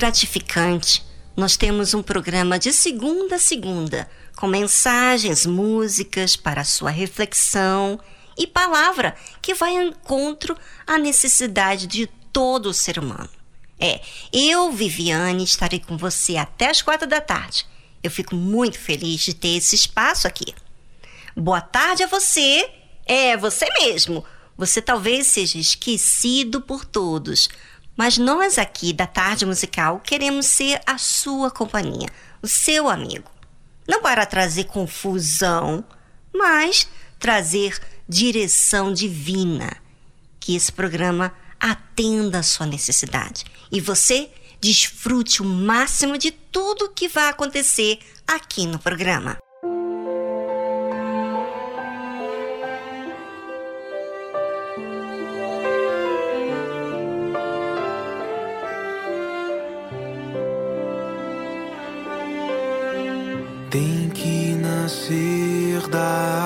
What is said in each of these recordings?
Gratificante. Nós temos um programa de segunda a segunda, com mensagens, músicas para sua reflexão e palavra que vai ao encontro à necessidade de todo ser humano. É, eu, Viviane, estarei com você até as quatro da tarde. Eu fico muito feliz de ter esse espaço aqui. Boa tarde a você. É, você mesmo. Você talvez seja esquecido por todos, mas nós aqui da Tarde Musical queremos ser a sua companhia, o seu amigo. Não para trazer confusão, mas trazer direção divina. Que esse programa atenda a sua necessidade e você desfrute o máximo de tudo que vai acontecer aqui no programa. dag.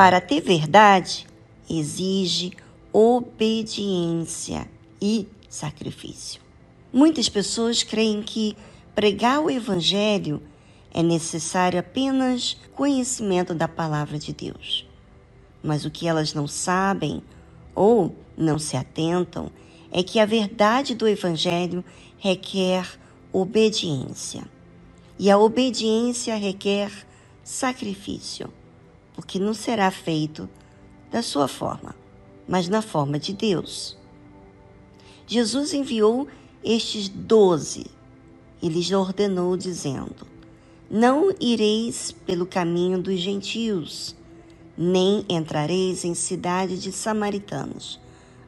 Para ter verdade, exige obediência e sacrifício. Muitas pessoas creem que pregar o Evangelho é necessário apenas conhecimento da palavra de Deus. Mas o que elas não sabem ou não se atentam é que a verdade do Evangelho requer obediência. E a obediência requer sacrifício, porque não será feito da sua forma, mas na forma de Deus. Jesus enviou estes doze e lhes ordenou, dizendo: Não ireis pelo caminho dos gentios, nem entrareis em cidade de samaritanos,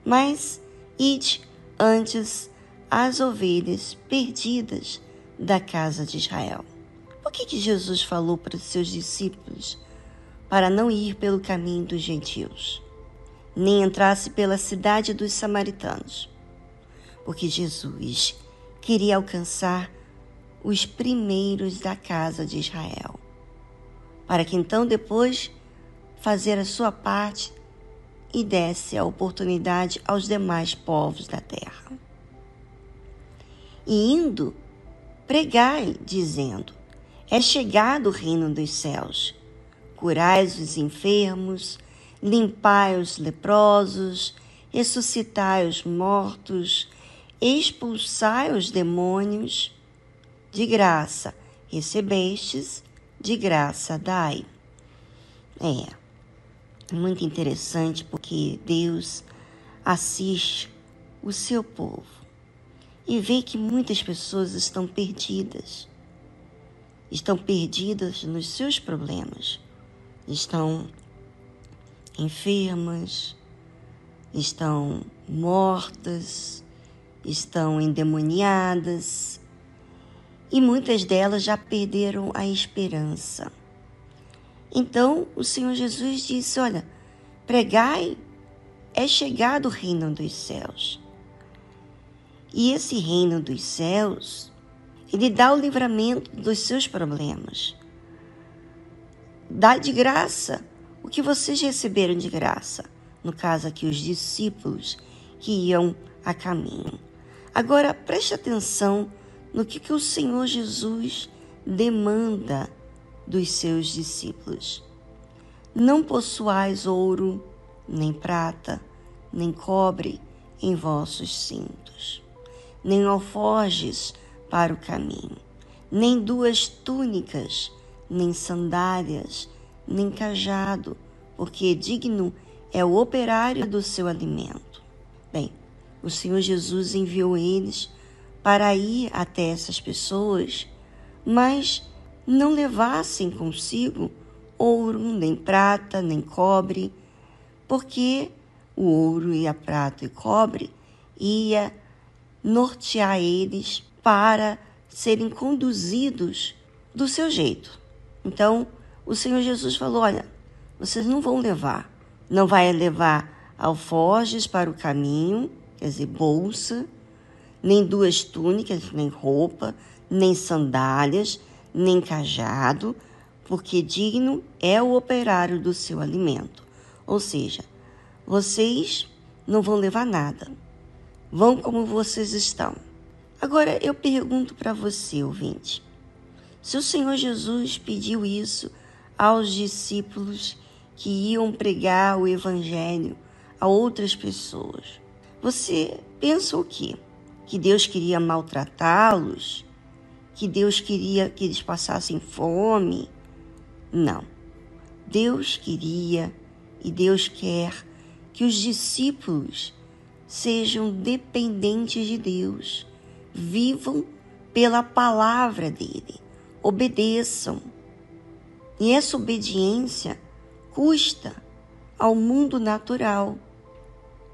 mas ide antes as ovelhas perdidas da casa de Israel. Por que, que Jesus falou para os seus discípulos para não ir pelo caminho dos gentios, nem entrasse pela cidade dos samaritanos? Porque Jesus queria alcançar os primeiros da casa de Israel, para que então depois fazer a sua parte e desse a oportunidade aos demais povos da terra. E indo, pregai, dizendo: É chegado o reino dos céus. Curai os enfermos, limpai os leprosos, ressuscitai os mortos, expulsai os demônios. De graça recebestes, de graça dai. É muito interessante porque Deus assiste o seu povo e vê que muitas pessoas estão perdidas. Estão perdidas nos seus problemas, estão enfermas, estão mortas, estão endemoniadas e muitas delas já perderam a esperança. Então o Senhor Jesus disse: Olha, pregai, é chegado o reino dos céus. E esse reino dos céus, ele dá o livramento dos seus problemas. Dá de graça o que vocês receberam de graça. No caso aqui, os discípulos que iam a caminho. Agora, preste atenção no que, que o Senhor Jesus demanda dos seus discípulos. Não possuais ouro, nem prata, nem cobre em vossos cintos, nem alforjes para o caminho, nem duas túnicas, nem sandálias, nem cajado, porque digno é o operário do seu alimento. Bem, o Senhor Jesus enviou eles para ir até essas pessoas, mas não levassem consigo ouro, nem prata, nem cobre, porque o ouro e a prata e cobre ia nortear eles para serem conduzidos do seu jeito. Então, o Senhor Jesus falou: olha, vocês não vão levar, não vai levar alforjes para o caminho, quer dizer, bolsa, nem duas túnicas, nem roupa, nem sandálias, nem cajado, porque digno é o operário do seu alimento. Ou seja, vocês não vão levar nada. Vão como vocês estão. Agora eu pergunto para você, ouvinte: se o Senhor Jesus pediu isso aos discípulos que iam pregar o Evangelho a outras pessoas, você pensa o quê? Que Deus queria maltratá-los? que Deus queria que eles passassem fome. Não. Deus queria e Deus quer que os discípulos sejam dependentes de Deus, vivam pela palavra dele, obedeçam. E essa obediência custa ao mundo natural.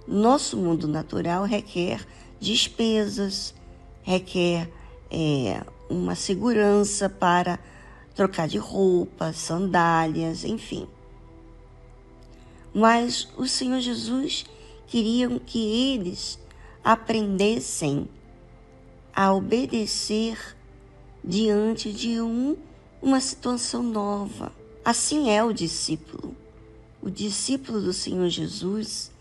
Nosso mundo natural requer despesas, requer é, uma segurança para trocar de roupa, sandálias, enfim. Mas o Senhor Jesus queria que eles aprendessem a obedecer diante de um, uma situação nova. Assim é o discípulo. O discípulo do Senhor Jesus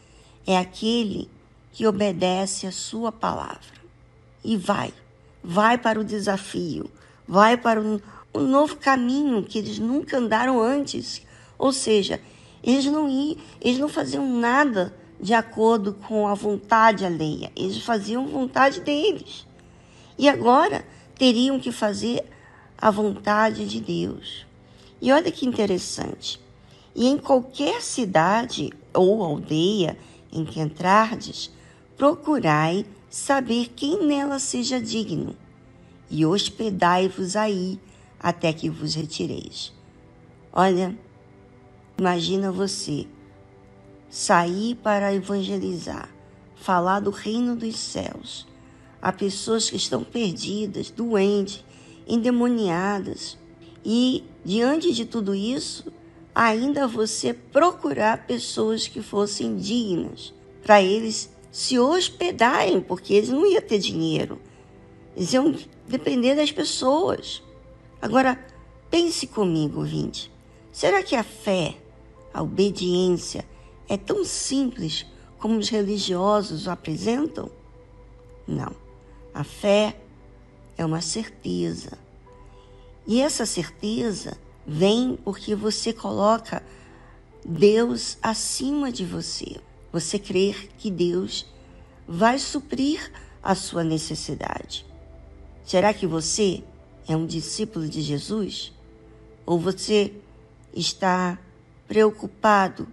é aquele que obedece a sua palavra e vai vai para o desafio, vai para um, um novo caminho que eles nunca andaram antes. Ou seja, eles não iam, eles não faziam nada de acordo com a vontade alheia. Eles faziam vontade deles. E agora teriam que fazer a vontade de Deus. E olha que interessante. E em qualquer cidade ou aldeia em que entrardes, procurai saber quem nela seja digno, e hospedai-vos aí até que vos retireis. Olha, imagina você sair para evangelizar, falar do reino dos céus a pessoas que estão perdidas, doentes, endemoniadas. E diante de tudo isso, ainda você procurar pessoas que fossem dignas para eles se hospedarem, porque eles não iam ter dinheiro. Eles iam depender das pessoas. Agora, pense comigo, ouvinte. Será que a fé, a obediência, é tão simples como os religiosos o apresentam? Não. A fé é uma certeza. E essa certeza vem porque você coloca Deus acima de você. Você crer que Deus vai suprir a sua necessidade. Será que você é um discípulo de Jesus? Ou você está preocupado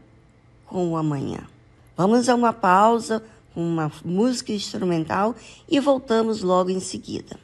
com o amanhã? Vamos a uma pausa, uma música instrumental e voltamos logo em seguida.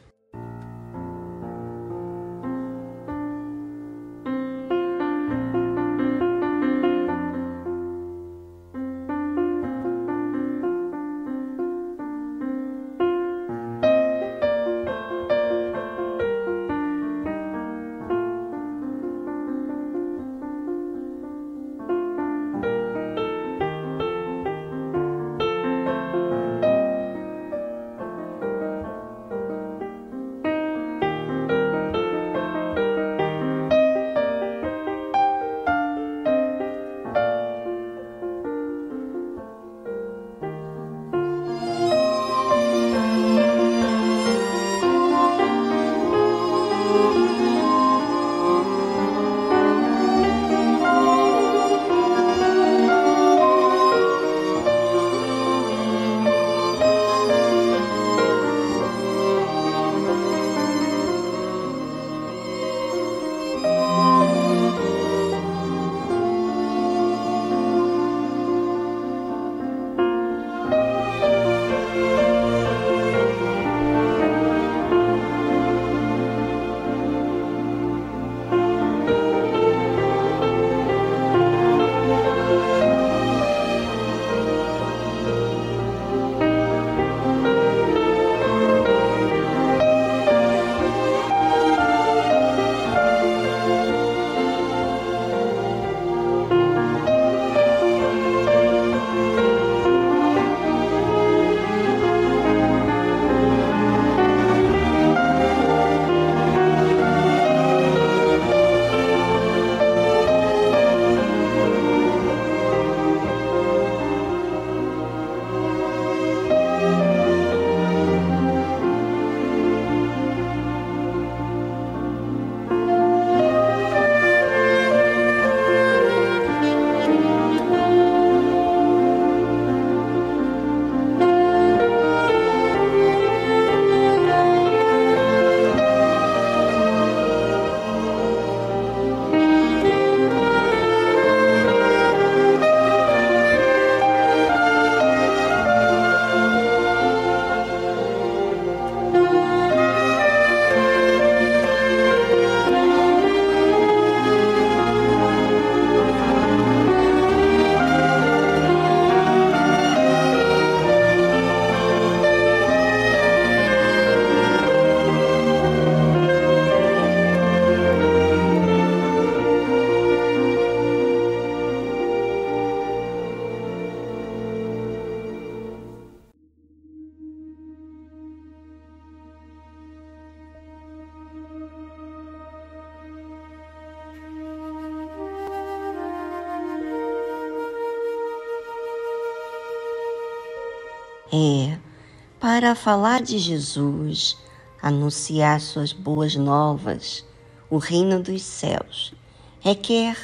Para falar de Jesus, anunciar suas boas novas, o reino dos céus, requer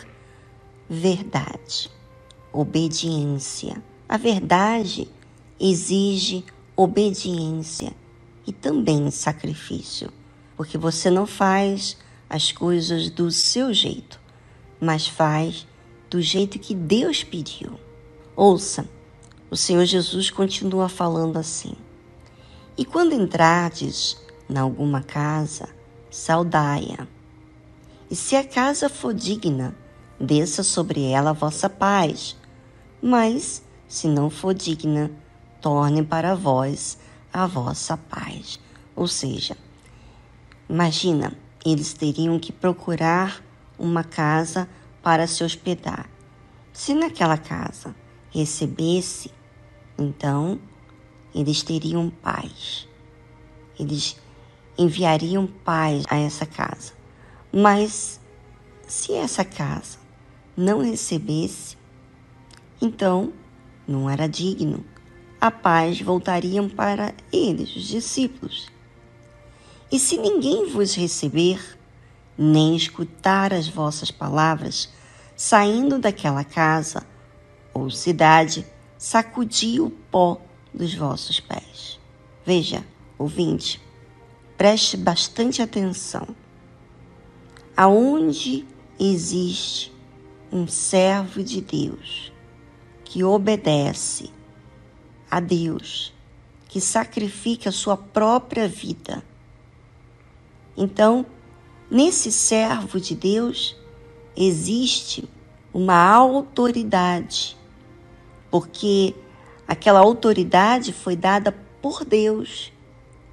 verdade, obediência, A verdade exige obediência e também sacrifício, porque você não faz as coisas do seu jeito, mas faz do jeito que Deus pediu. Ouça, o Senhor Jesus continua falando assim: E quando entrardes em alguma casa, saudai-a. E se a casa for digna, desça sobre ela a vossa paz. Mas, se não for digna, torne para vós a vossa paz. Ou seja, imagina, eles teriam que procurar uma casa para se hospedar. Se naquela casa recebesse, então eles teriam paz. Eles enviariam paz a essa casa. Mas se essa casa não recebesse, então não era digno. A paz voltariam para eles, os discípulos. E se ninguém vos receber, nem escutar as vossas palavras, saindo daquela casa ou cidade, sacudi o pó dos vossos pés. Veja, ouvinte, preste bastante atenção. Aonde existe um servo de Deus que obedece a Deus, que sacrifica a sua própria vida. Então, nesse servo de Deus existe uma autoridade, porque aquela autoridade foi dada por Deus.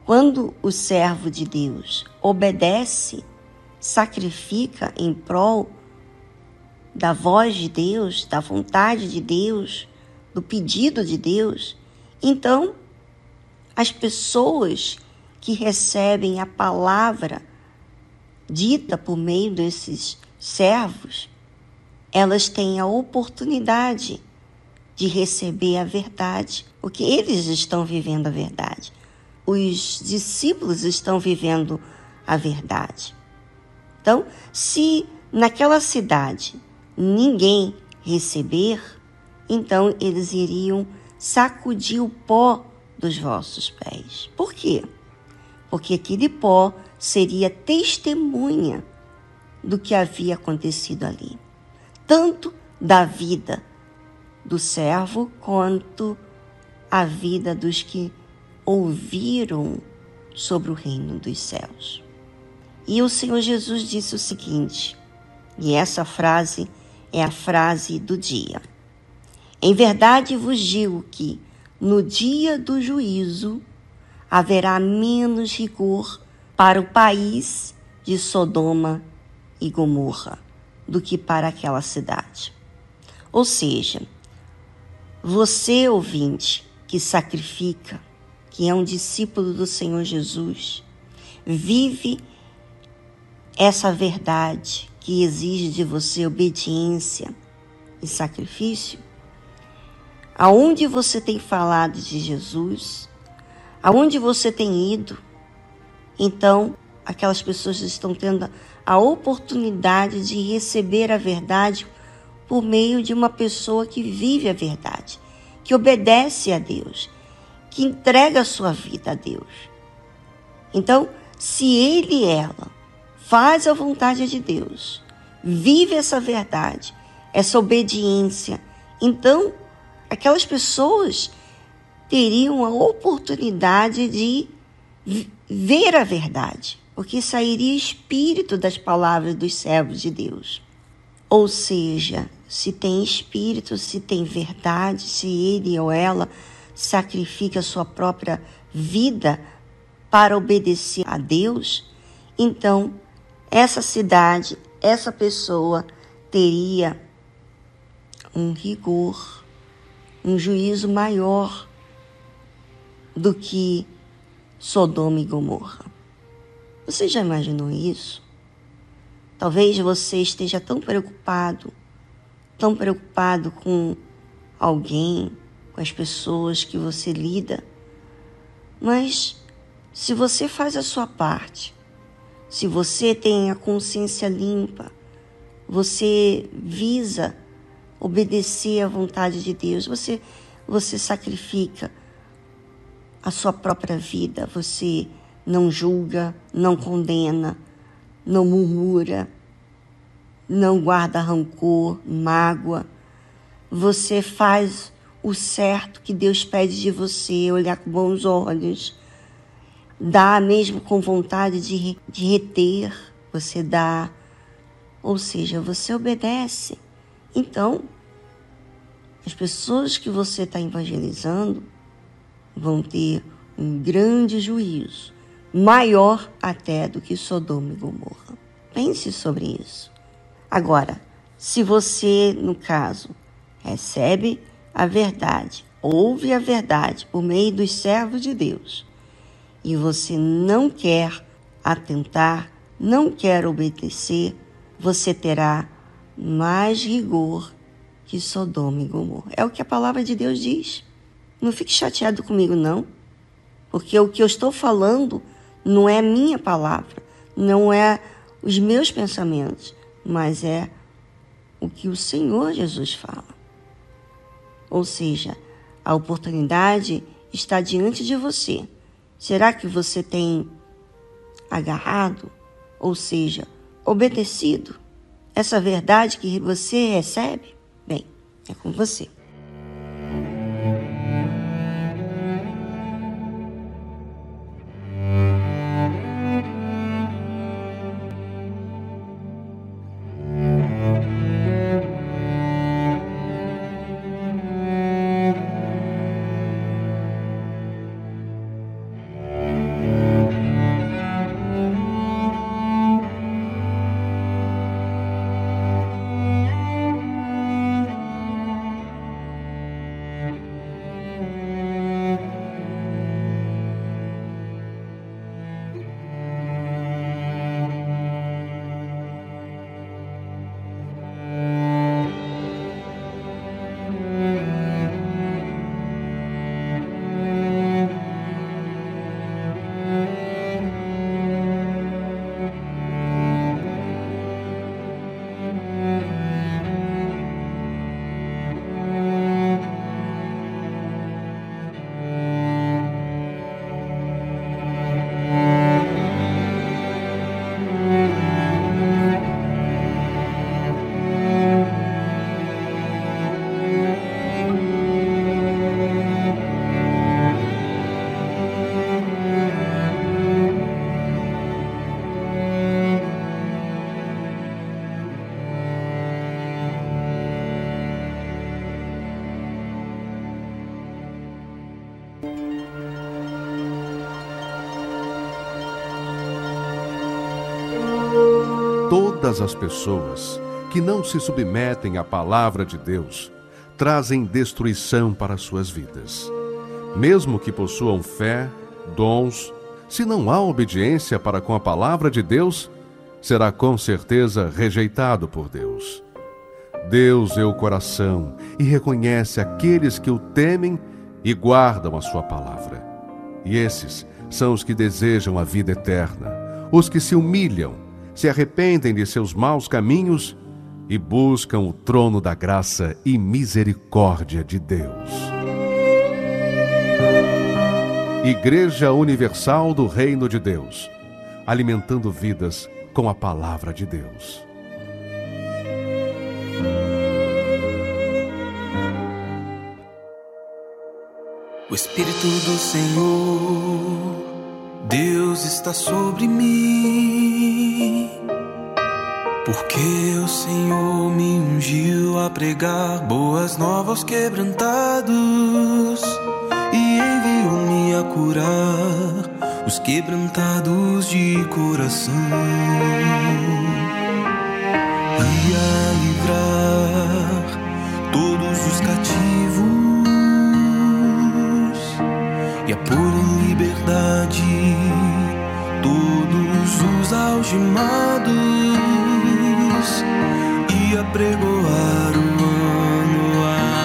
Quando o servo de Deus obedece, sacrifica em prol da voz de Deus, da vontade de Deus, do pedido de Deus, então as pessoas que recebem a palavra dita por meio desses servos, elas têm a oportunidade de receber a verdade, porque eles estão vivendo a verdade. Os discípulos estão vivendo a verdade. Então, se naquela cidade ninguém receber, então eles iriam sacudir o pó dos vossos pés. Por quê? Porque aquele pó seria testemunha do que havia acontecido ali, tanto da vida do servo quanto a vida dos que ouviram sobre o reino dos céus. E o Senhor Jesus disse o seguinte, e essa frase é a frase do dia. Em verdade vos digo que, no dia do juízo, haverá menos rigor para o país de Sodoma e Gomorra do que para aquela cidade. Ou seja, você, ouvinte, que sacrifica, que é um discípulo do Senhor Jesus, vive essa verdade que exige de você obediência e sacrifício? Aonde você tem falado de Jesus? Aonde você tem ido? Então, aquelas pessoas estão tendo a oportunidade de receber a verdade por meio de uma pessoa que vive a verdade, que obedece a Deus, que entrega a sua vida a Deus. Então, se ele e ela faz a vontade de Deus, vive essa verdade, essa obediência, então aquelas pessoas teriam a oportunidade de ver a verdade, porque sairia espírito das palavras dos servos de Deus. Ou seja, se tem espírito, se tem verdade, se ele ou ela sacrifica sua própria vida para obedecer a Deus, então essa cidade, essa pessoa teria um rigor, um juízo maior do que Sodoma e Gomorra. Você já imaginou isso? Talvez você esteja tão preocupado, tão preocupado com alguém, com as pessoas que você lida, mas se você faz a sua parte, se você tem a consciência limpa, você visa obedecer à vontade de Deus, você você sacrifica a sua própria vida, você não julga, não condena, não murmura, não guarda rancor, mágoa. Você faz o certo que Deus pede de você, olhar com bons olhos, dá mesmo com vontade de, de reter, você dá, ou seja, você obedece. Então, as pessoas que você está evangelizando vão ter um grande juízo, maior até do que Sodoma e Gomorra. Pense sobre isso. Agora, se você, no caso, recebe a verdade, ouve a verdade por meio dos servos de Deus, e você não quer atentar, não quer obedecer, você terá mais rigor que Sodoma e Gomorra. É o que a palavra de Deus diz. Não fique chateado comigo, não, porque o que eu estou falando não é minha palavra, não é os meus pensamentos, mas é o que o Senhor Jesus fala. Ou seja, a oportunidade está diante de você. Será que você tem agarrado, ou seja, obedecido essa verdade que você recebe? Bem, é com você. Todas as pessoas que não se submetem à palavra de Deus trazem destruição para suas vidas. Mesmo que possuam fé, dons, se não há obediência para com a palavra de Deus, será com certeza rejeitado por Deus. Deus é o coração e reconhece aqueles que o temem e guardam a sua palavra. E esses são os que desejam a vida eterna, os que se humilham se arrependem de seus maus caminhos e buscam o trono da graça e misericórdia de Deus. Igreja Universal do Reino de Deus, alimentando vidas com a palavra de Deus. O Espírito do Senhor, Deus está sobre mim. Porque o Senhor me ungiu a pregar boas novas quebrantados e enviou-me a curar os quebrantados de coração algemados e apregoar o ano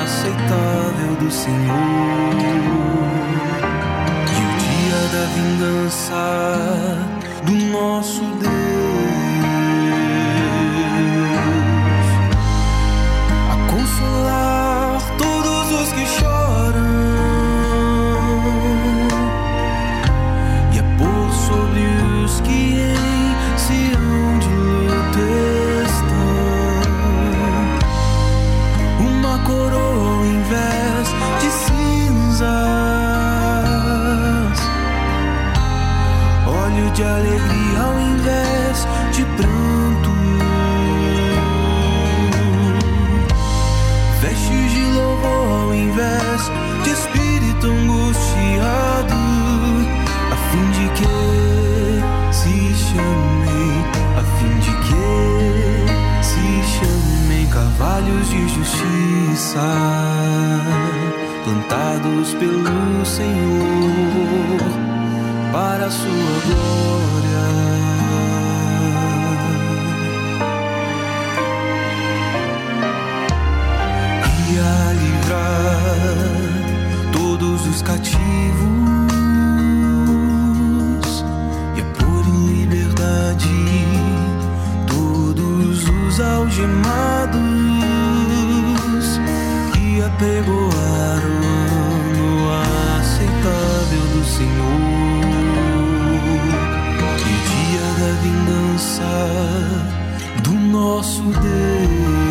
aceitável do Senhor. E o dia da vingança do nosso vingança, plantados pelo Senhor para a sua glória. E a livrar todos os cativos e a pôr em liberdade todos os algemados apregoar o ano aceitável do Senhor dia da vingança do nosso Deus.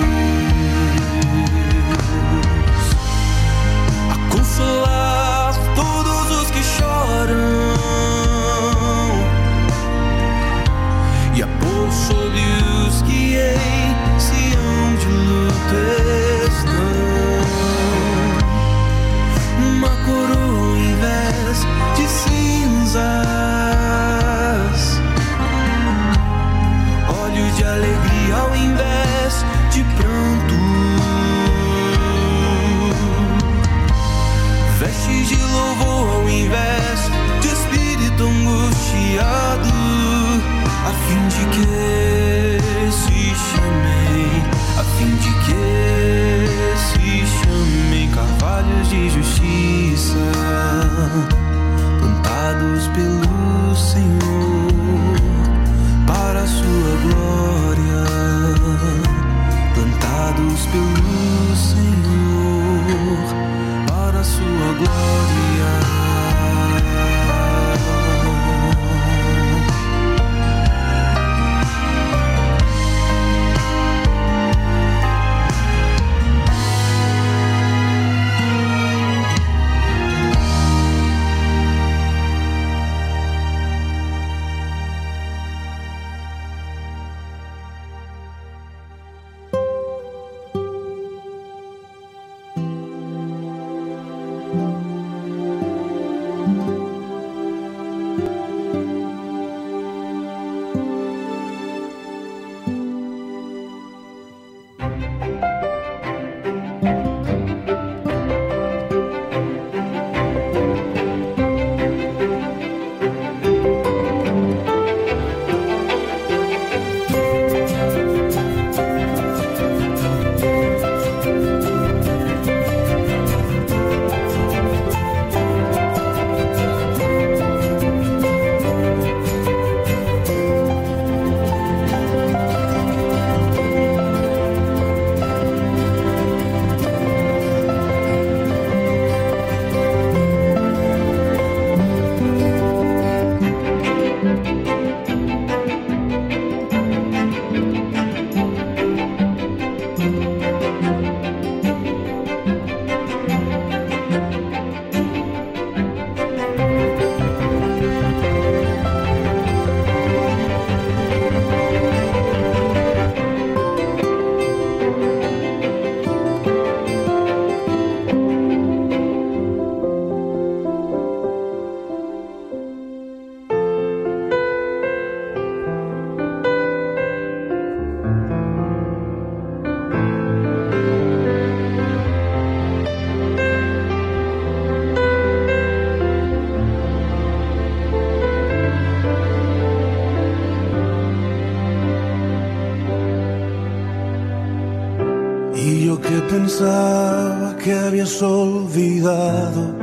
Y yo que pensaba que habías olvidado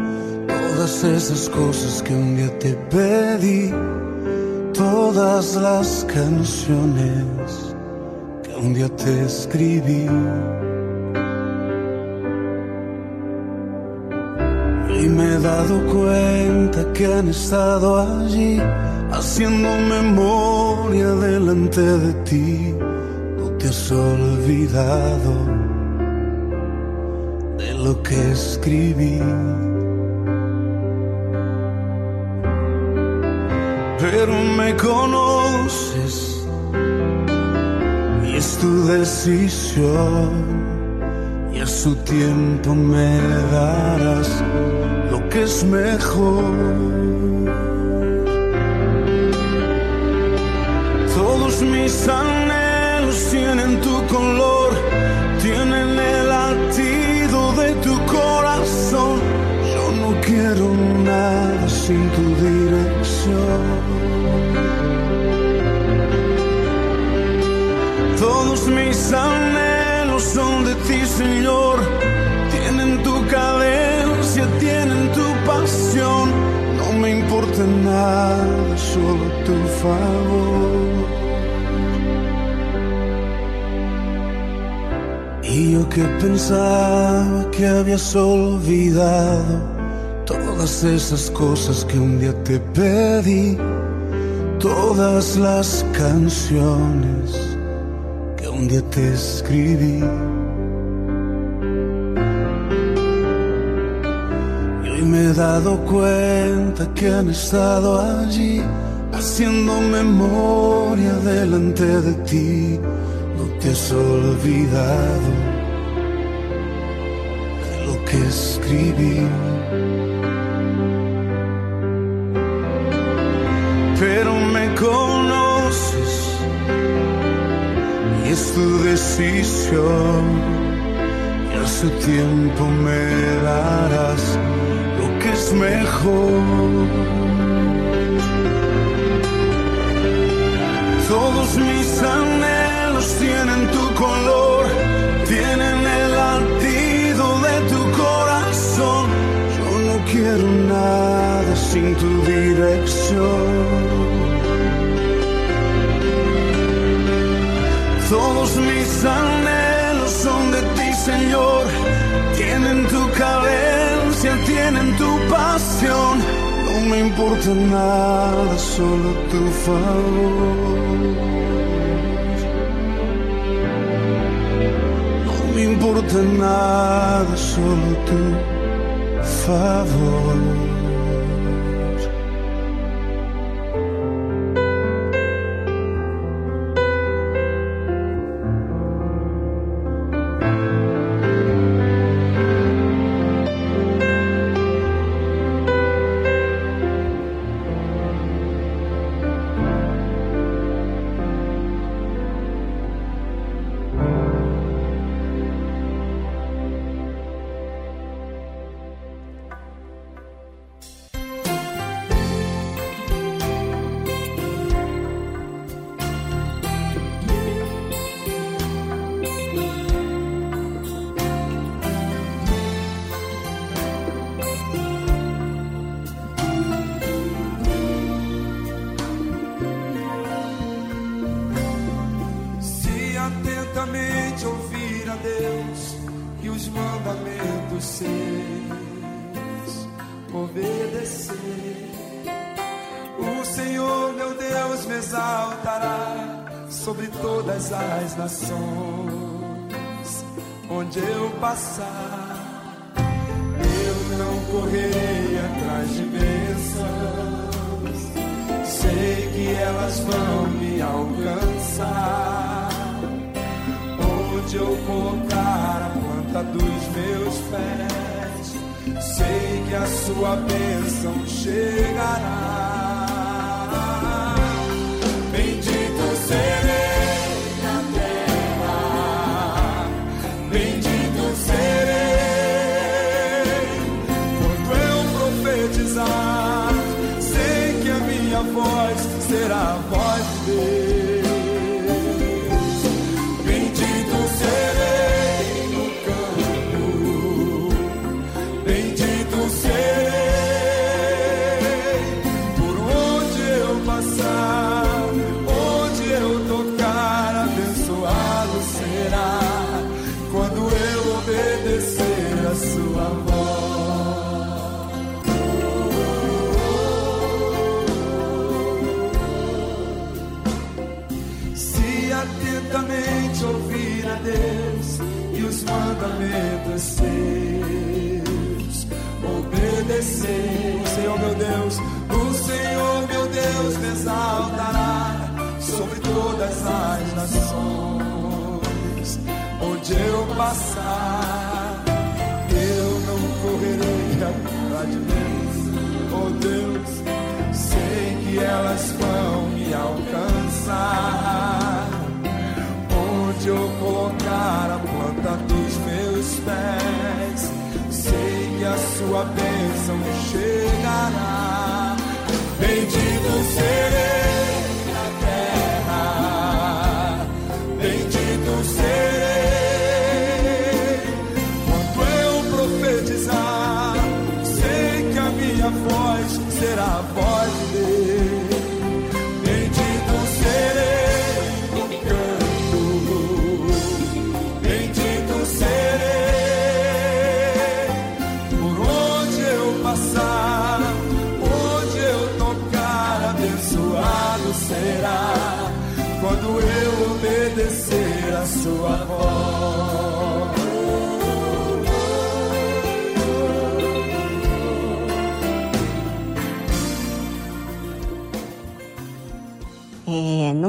todas esas cosas que un día te pedí, todas las canciones que un día te escribí. Y me he dado cuenta que han estado allí haciendo memoria delante de ti. No te has olvidado lo que escribí. Pero me conoces y es tu decisión y a su tiempo me darás lo que es mejor. Todos mis anhelos tienen tu color, sin tu dirección. Todos mis anhelos son de ti, Señor. Tienen tu cadencia, tienen tu pasión. No me importa nada, solo tu favor. Y yo que pensaba que habías olvidado todas esas cosas que un día te pedí, todas las canciones que un día te escribí. Y hoy me he dado cuenta que han estado allí haciendo memoria delante de ti te has olvidado de lo que escribí. Pero me conoces y es tu decisión. Y hace tiempo me darás lo que es mejor. Todos mis anhelos tienen tu color, tienen el latido de tu corazón. Yo no quiero nada sin tu dirección. Mis anhelos son de ti, Señor. Tienen tu cadencia, tienen tu pasión. No me importa nada, solo tu favor. importa nada, solo tu favor. Sua bênção chegará.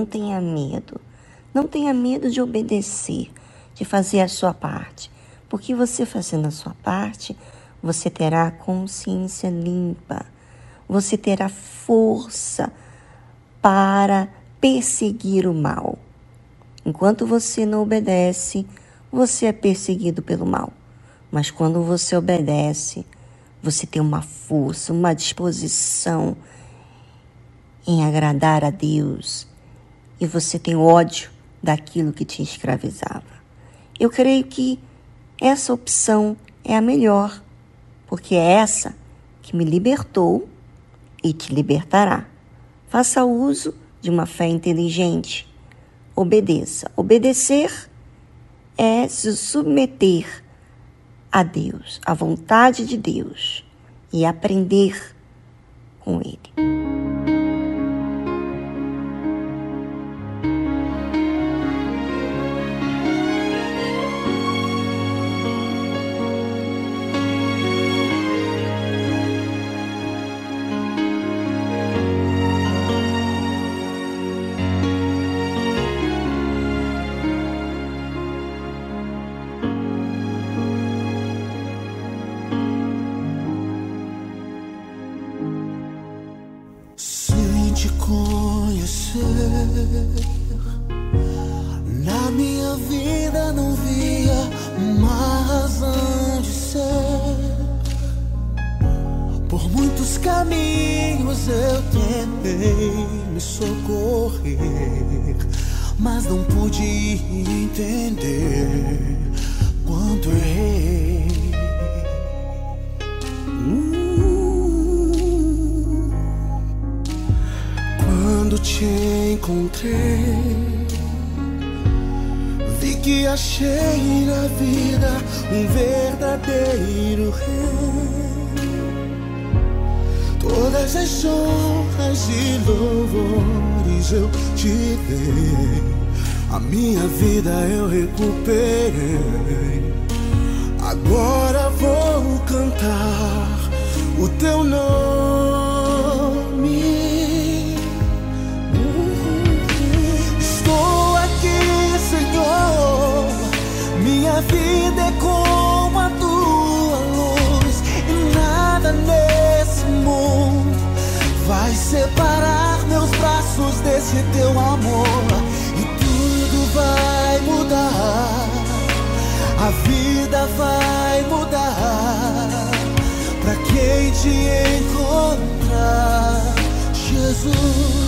Não tenha medo. Não tenha medo de obedecer, de fazer a sua parte. Porque você fazendo a sua parte, você terá consciência limpa. Você terá força para perseguir o mal. Enquanto você não obedece, você é perseguido pelo mal. Mas quando você obedece, você tem uma força, uma disposição em agradar a Deus, e você tem ódio daquilo que te escravizava. Eu creio que essa opção é a melhor, porque é essa que me libertou e te libertará. Faça uso de uma fé inteligente. Obedeça. Obedecer é se submeter a Deus, à vontade de Deus e aprender com Ele. de teu amor e tudo vai mudar. A vida vai mudar para quem te encontrar, Jesus.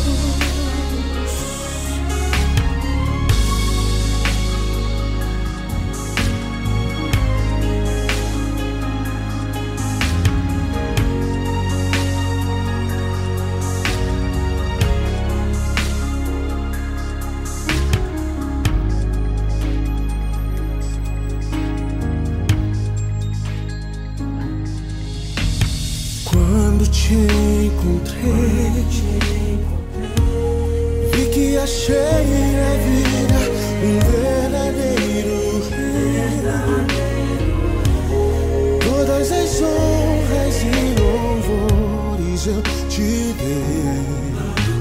eu te dei.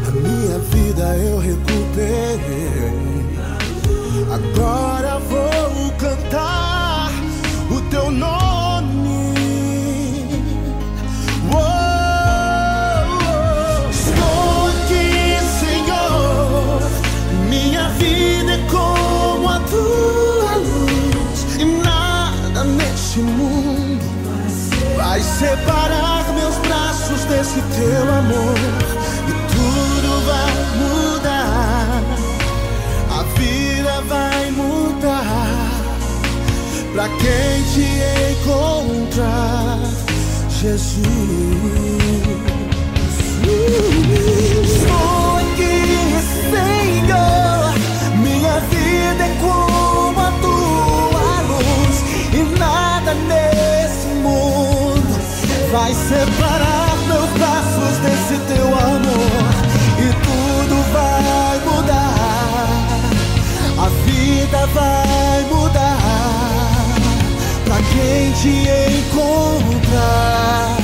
A minha vida eu recuperei. Agora vou cantar o teu nome. Estou aqui, Senhor. Minha vida é como a tua luz. E nada neste mundo vai separar desse teu amor e tudo vai mudar. A vida vai mudar pra quem te encontrar, Jesus. Estou aqui, Senhor. Minha vida é como a tua luz e nada nesse mundo vai separar teu amor e tudo vai mudar. A vida vai mudar pra quem te encontrar.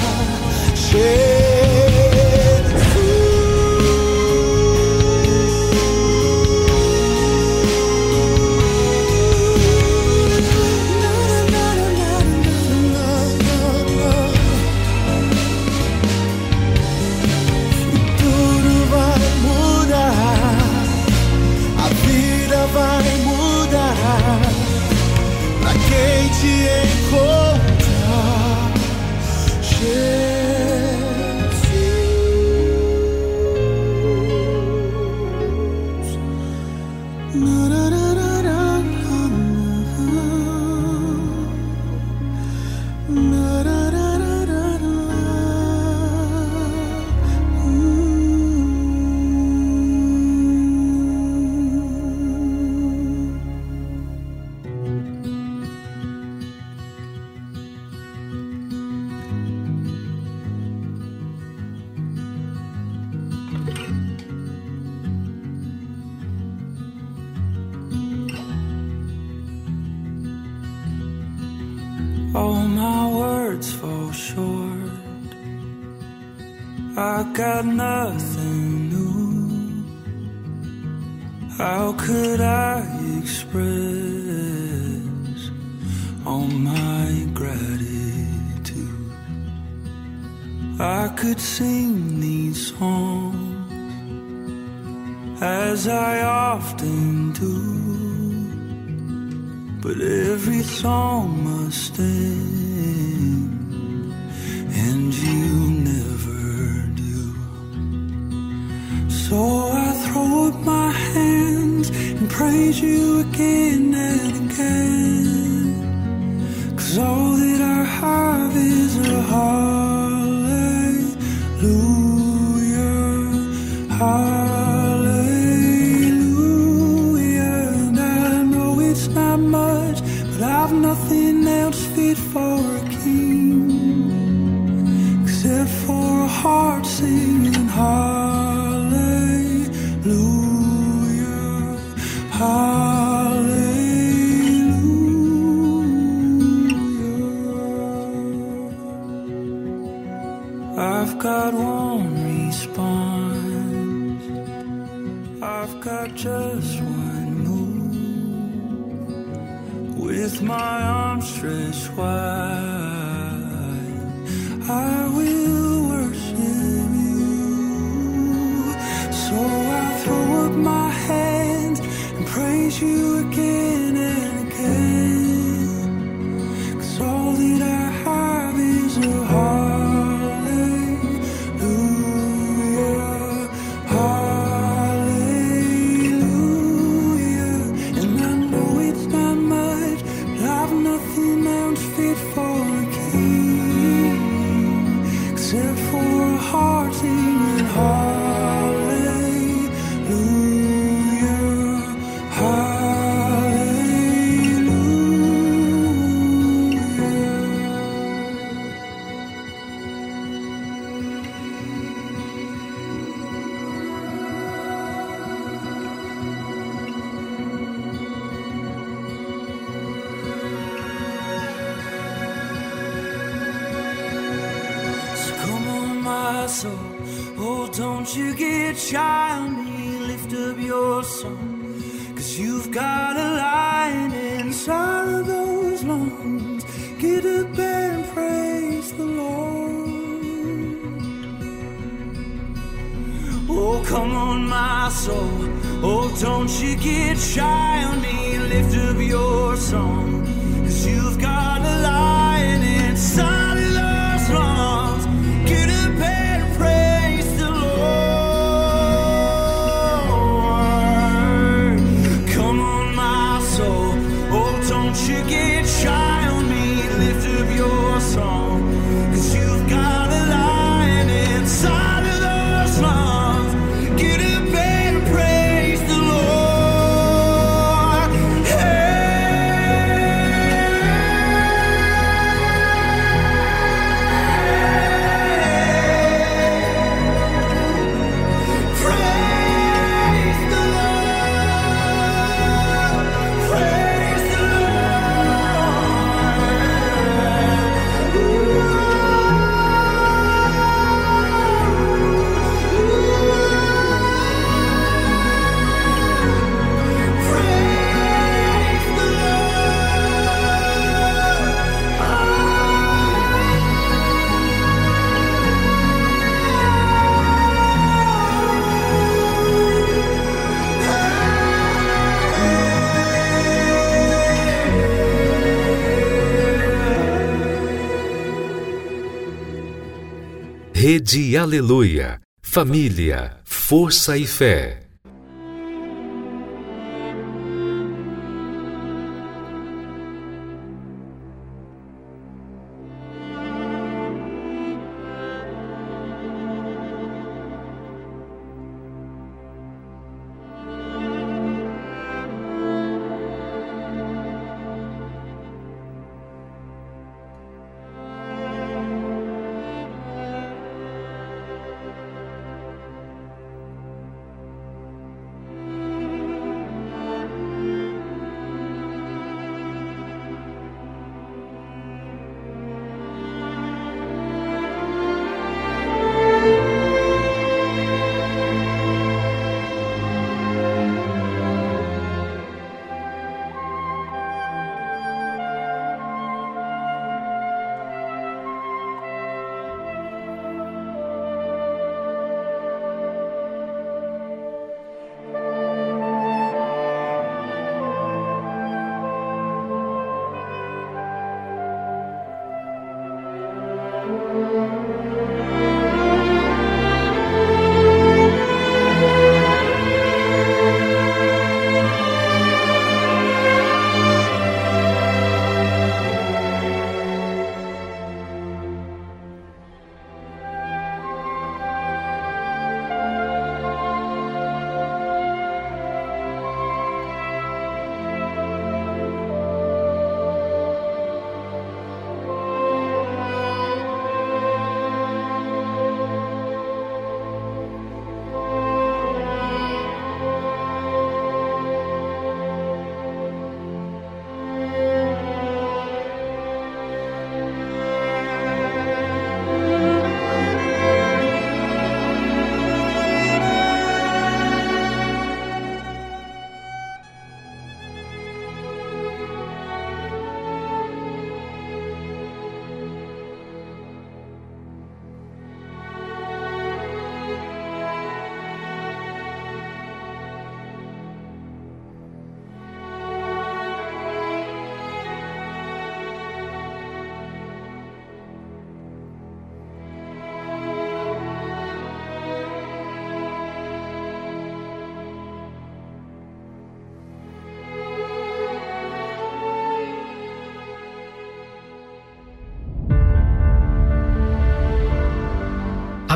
Come on, my soul. Oh, don't you get shy on me. Lift up your song. Cause you've got Rede Aleluia. Família, força e fé.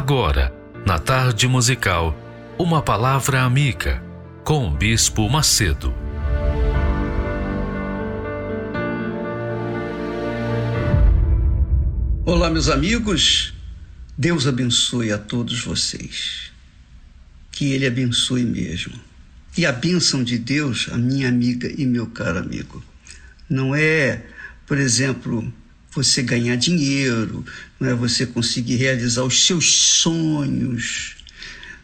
Agora, na tarde musical, uma palavra amiga com o Bispo Macedo. Olá, meus amigos. Deus abençoe a todos vocês. Que Ele abençoe mesmo. E a bênção de Deus, a minha amiga e meu caro amigo, não é, por exemplo, você ganhar dinheiro, não é você conseguir realizar os seus sonhos,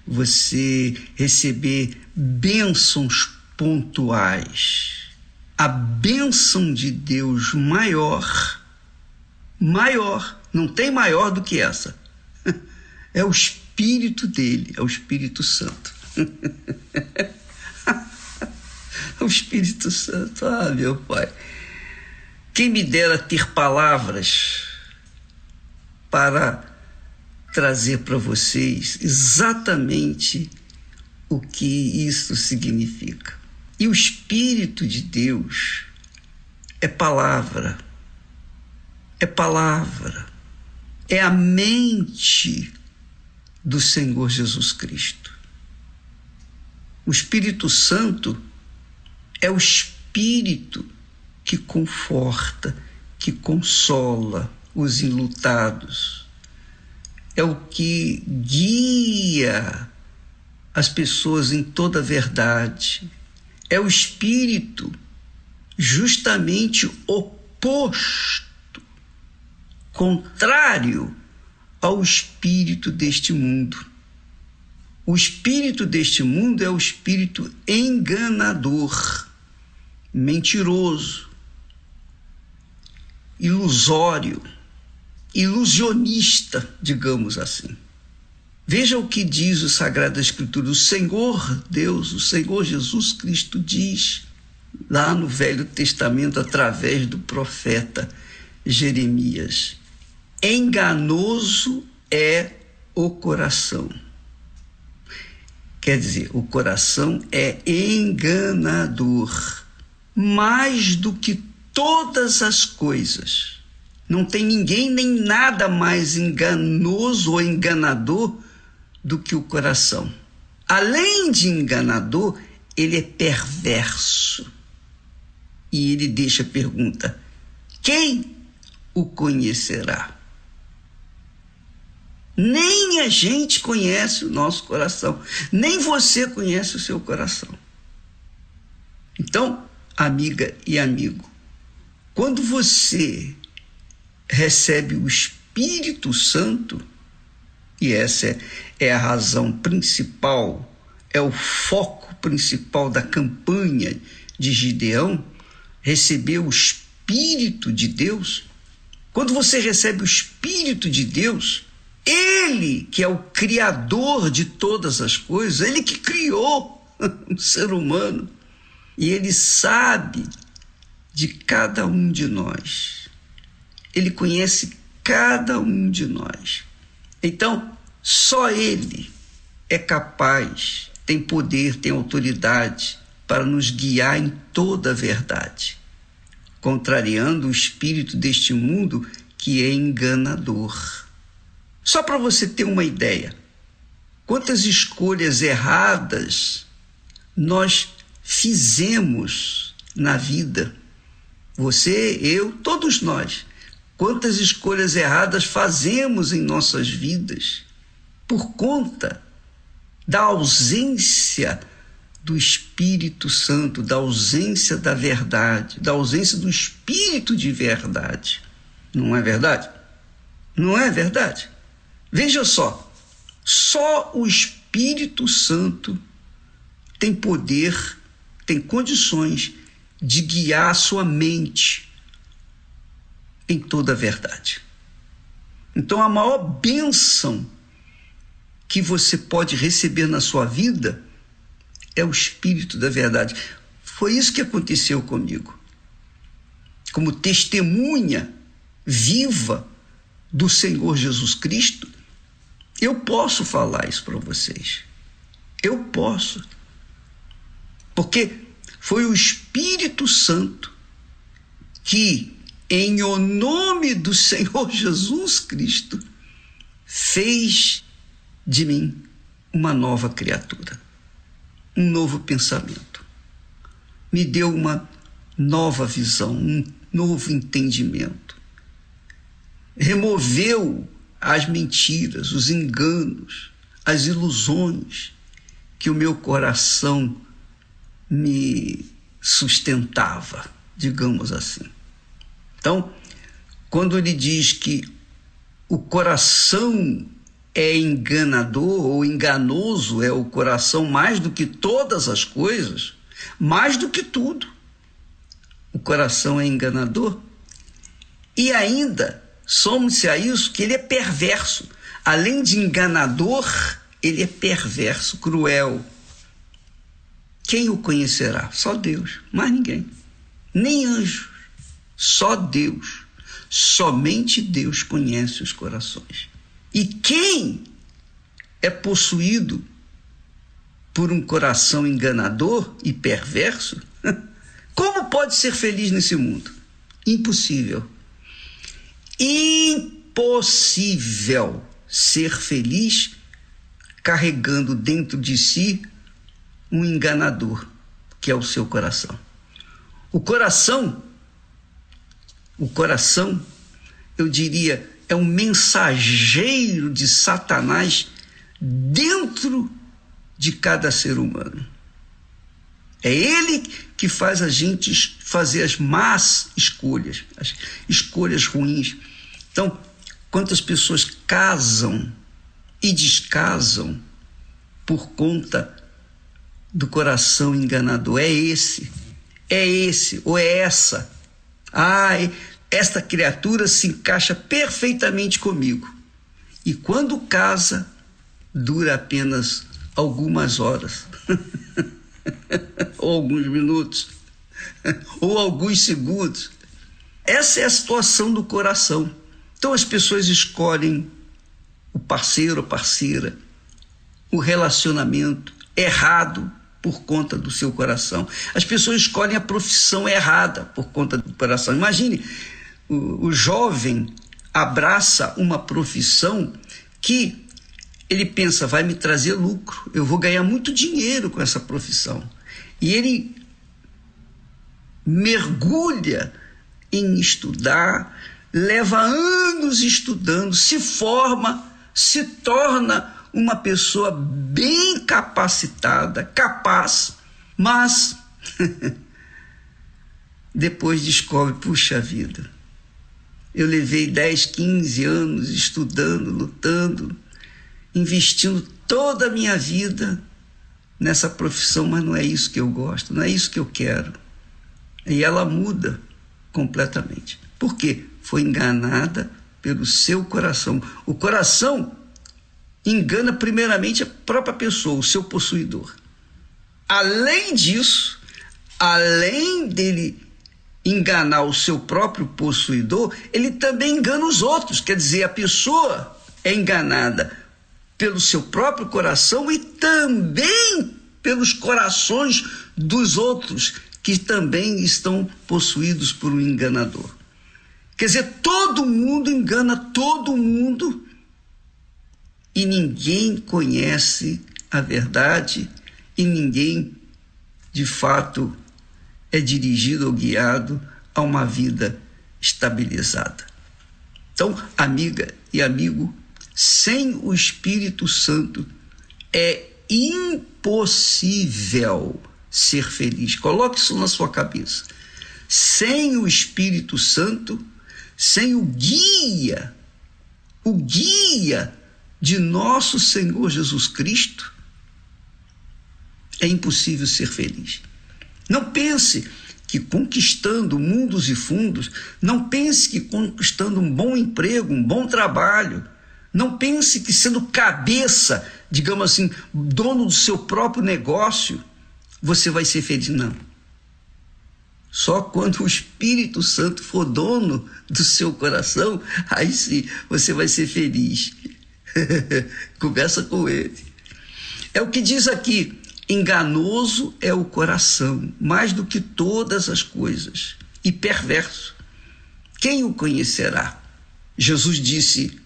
você receber bênçãos pontuais. A bênção de Deus maior, maior, não tem maior do que essa. É o Espírito dele, é o Espírito Santo. o Espírito Santo, ah, meu Pai. Quem me dera ter palavras para trazer para vocês exatamente o que isso significa. E o Espírito de Deus é palavra, é palavra, é a mente do Senhor Jesus Cristo. O Espírito Santo é o Espírito que conforta, que consola os enlutados. É o que guia as pessoas em toda a verdade. É o espírito justamente oposto, contrário ao espírito deste mundo. O espírito deste mundo é o espírito enganador, mentiroso, ilusório, ilusionista, digamos assim. Veja o que diz o Sagrada Escritura. O Senhor Deus, o Senhor Jesus Cristo diz lá no Velho Testamento através do profeta Jeremias: enganoso é o coração. Quer dizer, o coração é enganador mais do que todas as coisas. Não tem ninguém nem nada mais enganoso ou enganador do que o coração. Além de enganador, ele é perverso. E ele deixa a pergunta: quem o conhecerá? Nem a gente conhece o nosso coração, nem você conhece o seu coração. Então, amiga e amigo, quando você recebe o Espírito Santo, e essa é, a razão principal, é o foco principal da campanha de Gideão, receber o Espírito de Deus. Quando você recebe o Espírito de Deus, ele, que é o criador de todas as coisas, ele que criou o ser humano, e ele sabe de cada um de nós. Ele conhece cada um de nós. Então, só ele é capaz, tem poder, tem autoridade para nos guiar em toda a verdade, contrariando o espírito deste mundo que é enganador. Só para você ter uma ideia, quantas escolhas erradas nós fizemos na vida. Você, eu, todos nós. Quantas escolhas erradas fazemos em nossas vidas por conta da ausência do Espírito Santo, da ausência da verdade, da ausência do Espírito de verdade. Não é verdade? Não é verdade? Veja só, só o Espírito Santo tem poder, tem condições de guiar a sua mente em toda a verdade. Então, a maior bênção que você pode receber na sua vida é o Espírito da verdade. Foi isso que aconteceu comigo. Como testemunha viva do Senhor Jesus Cristo, eu posso falar isso para vocês. Eu posso. Porque foi o Espírito Santo que, em o nome do Senhor Jesus Cristo, fez de mim uma nova criatura, um novo pensamento. Me deu uma nova visão, um novo entendimento. Removeu as mentiras, os enganos, as ilusões que o meu coração me sustentava, digamos assim. Então, quando ele diz que o coração é enganador ou enganoso, é o coração mais do que todas as coisas, mais do que tudo. O coração é enganador. E ainda Somos-se a isso que ele é perverso. Além de enganador, ele é perverso, cruel. Quem o conhecerá? Só Deus, mais ninguém. Nem anjos. Só Deus. Somente Deus conhece os corações. E quem é possuído por um coração enganador e perverso, como pode ser feliz nesse mundo? Impossível impossível ser feliz carregando dentro de si um enganador, que é o seu coração. O coração, o coração, eu diria, é um mensageiro de Satanás dentro de cada ser humano. É ele que faz a gente fazer as más escolhas, as escolhas ruins. Então, quantas pessoas casam e descasam por conta do coração enganador? É esse, é esse ou é essa. Ai, esta criatura se encaixa perfeitamente comigo. E quando casa, dura apenas algumas horas, ou alguns minutos, ou alguns segundos. Essa é a situação do coração. Então as pessoas escolhem o parceiro ou parceira, o relacionamento errado por conta do seu coração. As pessoas escolhem a profissão errada por conta do coração. Imagine, o, o jovem abraça uma profissão que ele pensa, vai me trazer lucro, eu vou ganhar muito dinheiro com essa profissão. E ele mergulha em estudar, leva anos estudando, se forma, se torna uma pessoa bem capacitada, capaz, mas depois descobre, puxa vida, eu levei 10, 15 anos estudando, lutando, investindo toda a minha vida nessa profissão, mas não é isso que eu gosto, não é isso que eu quero. E ela muda completamente. Por quê? Foi enganada pelo seu coração. O coração engana primeiramente a própria pessoa, o seu possuidor. Além disso, além dele enganar o seu próprio possuidor, ele também engana os outros. Quer dizer, a pessoa é enganada pelo seu próprio coração e também pelos corações dos outros que também estão possuídos por um enganador. Quer dizer, todo mundo engana todo mundo e ninguém conhece a verdade e ninguém, de fato, é dirigido ou guiado a uma vida estabilizada. Então, amiga e amigo, sem o Espírito Santo é impossível ser feliz. Coloque isso na sua cabeça. Sem o Espírito Santo, sem o guia, o guia de nosso Senhor Jesus Cristo, é impossível ser feliz. Não pense que conquistando mundos e fundos, não pense que conquistando um bom emprego, um bom trabalho, não pense que sendo cabeça, digamos assim, dono do seu próprio negócio, você vai ser feliz. Não. Só quando o Espírito Santo for dono do seu coração, aí sim você vai ser feliz. Conversa com ele. É o que diz aqui: enganoso é o coração, mais do que todas as coisas, e perverso. Quem o conhecerá? Jesus disse: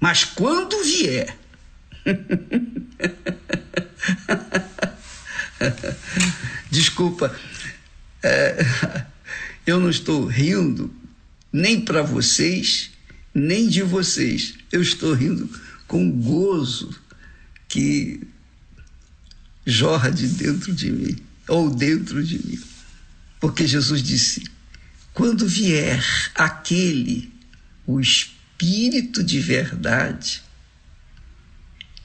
Mas quando vier. Desculpa, é, eu não estou rindo nem para vocês, nem de vocês. Eu estou rindo com gozo que jorra de dentro de mim, ou dentro de mim. Porque Jesus disse: quando vier aquele, o Espírito de verdade,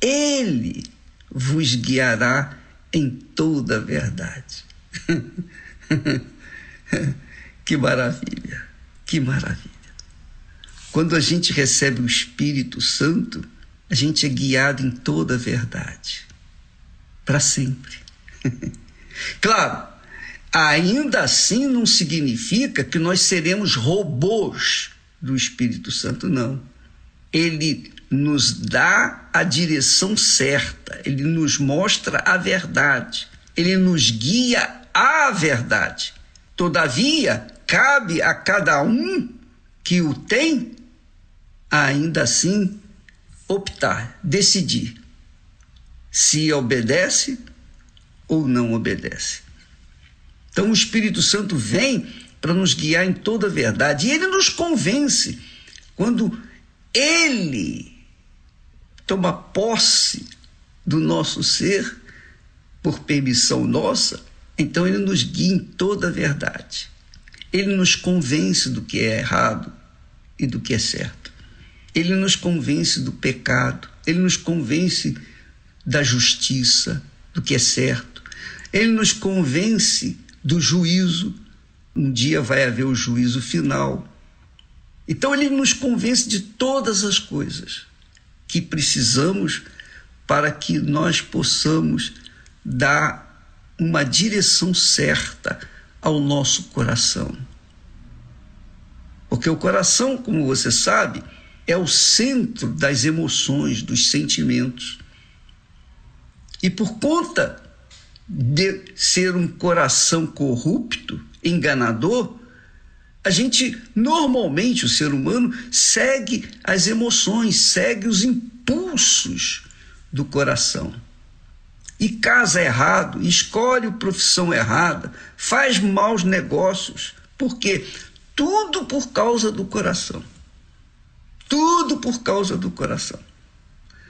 ele vos guiará em toda a verdade. que maravilha, que maravilha. Quando a gente recebe o Espírito Santo, a gente é guiado em toda a verdade, para sempre. claro, ainda assim não significa que nós seremos robôs do Espírito Santo, não. Ele nos dá a direção certa, ele nos mostra a verdade, ele nos guia à verdade. Todavia, cabe a cada um que o tem, ainda assim, optar, decidir se obedece ou não obedece. Então o Espírito Santo vem para nos guiar em toda a verdade e ele nos convence quando ele toma posse do nosso ser por permissão nossa, então ele nos guia em toda a verdade. Ele nos convence do que é errado e do que é certo. Ele nos convence do pecado, ele nos convence da justiça, do que é certo. Ele nos convence do juízo. Um dia vai haver o juízo final. Então ele nos convence de todas as coisas que precisamos para que nós possamos dar uma direção certa ao nosso coração. Porque o coração, como você sabe, é o centro das emoções, dos sentimentos. E por conta de ser um coração corrupto, enganador, a gente normalmente, o ser humano, segue as emoções, segue os impulsos do coração. E casa errado, escolhe profissão errada, faz maus negócios. Por quê? Tudo por causa do coração. Tudo por causa do coração.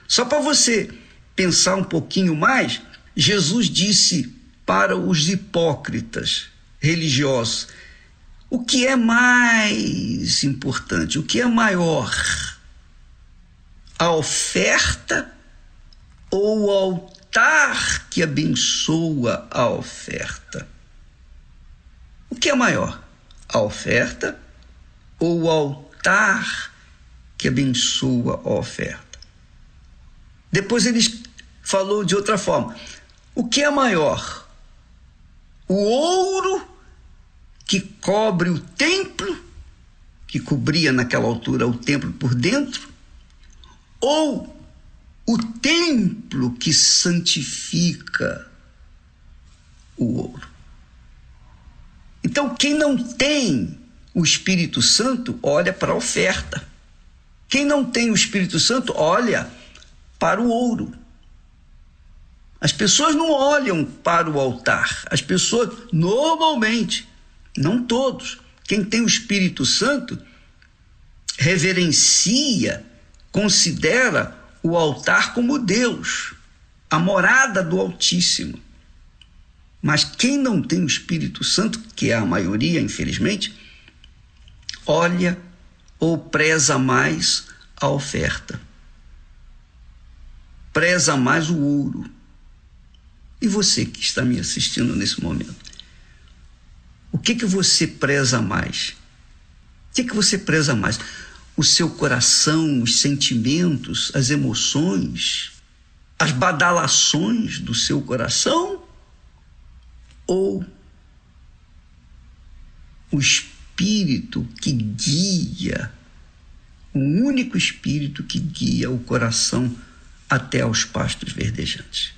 Só para você pensar um pouquinho mais, Jesus disse para os hipócritas religiosos: o que é mais importante, o que é maior? A oferta ou o altar que abençoa a oferta? O que é maior? A oferta ou o altar que abençoa a oferta? Depois ele falou de outra forma: o que é maior? O ouro que cobre o templo, que cobria naquela altura o templo por dentro, ou o templo que santifica o ouro. Então, quem não tem o Espírito Santo, olha para a oferta. Quem não tem o Espírito Santo, olha para o ouro. As pessoas não olham para o altar. As pessoas, normalmente, não todos, quem tem o Espírito Santo, reverencia, considera o altar como Deus, a morada do Altíssimo. Mas quem não tem o Espírito Santo, que é a maioria, infelizmente, olha ou preza mais a oferta, preza mais o ouro e você que está me assistindo nesse momento? O que que você preza mais? O que que você preza mais? O seu coração, os sentimentos, as emoções, as badalações do seu coração? Ou o espírito que guia, o único espírito que guia o coração até aos pastos verdejantes?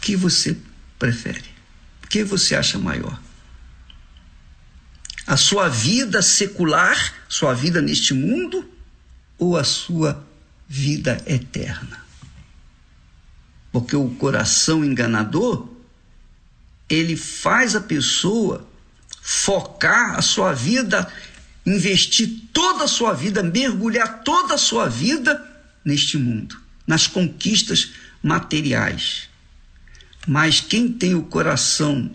que você prefere? O que você acha maior? A sua vida secular, sua vida neste mundo, ou a sua vida eterna? Porque o coração enganador, ele faz a pessoa focar a sua vida, investir toda a sua vida, mergulhar toda a sua vida neste mundo, nas conquistas materiais. Mas quem tem o coração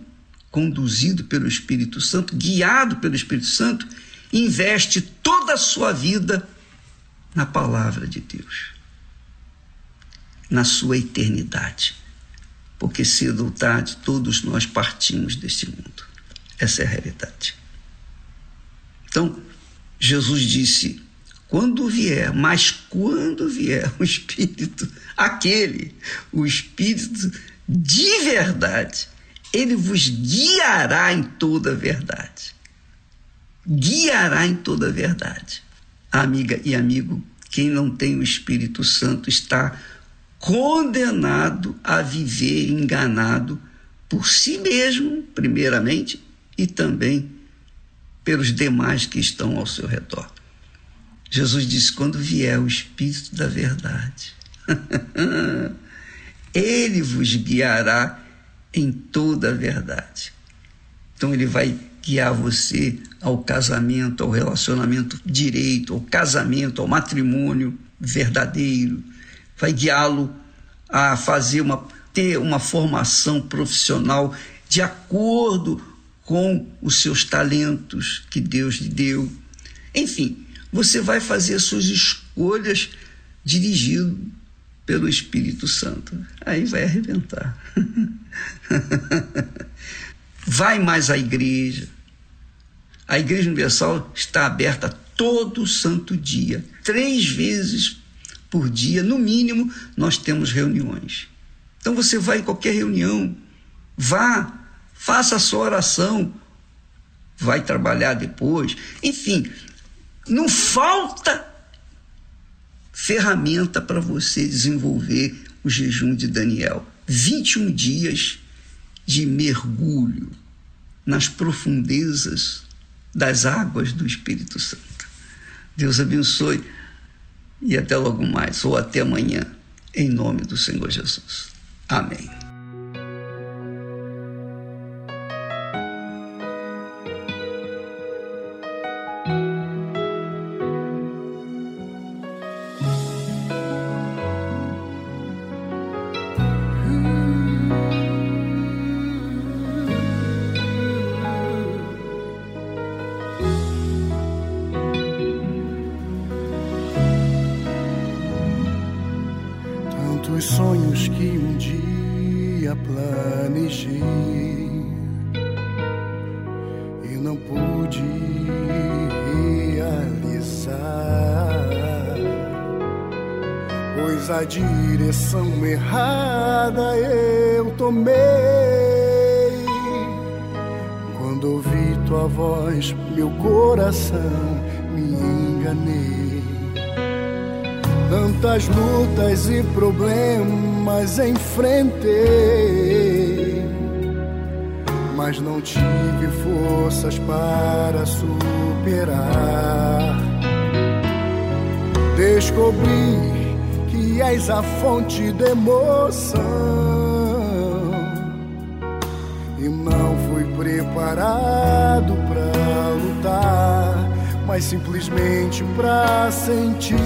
conduzido pelo Espírito Santo, guiado pelo Espírito Santo, investe toda a sua vida na palavra de Deus, na sua eternidade. Porque cedo ou tarde todos nós partimos deste mundo. Essa é a realidade. Então, Jesus disse: quando vier, mas quando vier o Espírito, aquele, o Espírito de verdade, ele vos guiará em toda a verdade. Guiará em toda a verdade. Amiga e amigo, quem não tem o Espírito Santo está condenado a viver enganado por si mesmo, primeiramente, e também pelos demais que estão ao seu redor. Jesus disse: quando vier o Espírito da Verdade. Ele vos guiará em toda a verdade. Então, ele vai guiar você ao casamento, ao relacionamento direito, ao casamento, ao matrimônio verdadeiro. Vai guiá-lo a fazer uma ter uma formação profissional de acordo com os seus talentos que Deus lhe deu. Enfim, você vai fazer suas escolhas dirigido pelo Espírito Santo. Aí vai arrebentar. vai mais à igreja. A Igreja Universal está aberta todo santo dia, três vezes por dia, no mínimo, nós temos reuniões. Então você vai em qualquer reunião, vá, faça a sua oração, vai trabalhar depois. Enfim, não falta ferramenta para você desenvolver o jejum de Daniel. 21 dias de mergulho nas profundezas das águas do Espírito Santo. Deus abençoe e até logo mais, ou até amanhã, em nome do Senhor Jesus. Amém. Coração me enganei. Tantas lutas e problemas enfrentei, mas não tive forças para superar. Descobri és a fonte de emoção e não fui preparado para lutar, mas simplesmente para sentir.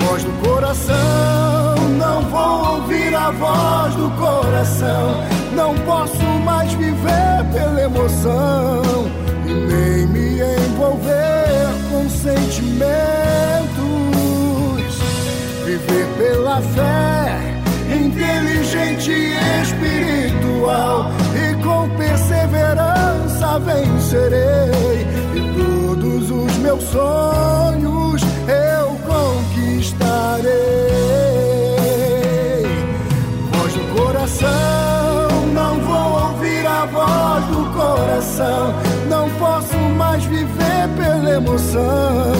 Voz do coração, não vou ouvir a voz do coração. Não posso mais viver pela emoção e nem me envolver com sentimentos. Viver pela fé. Inteligente e espiritual, e com perseverança vencerei, e todos os meus sonhos eu conquistarei. Voz do coração, não vou ouvir a voz do coração, não posso mais viver pela emoção,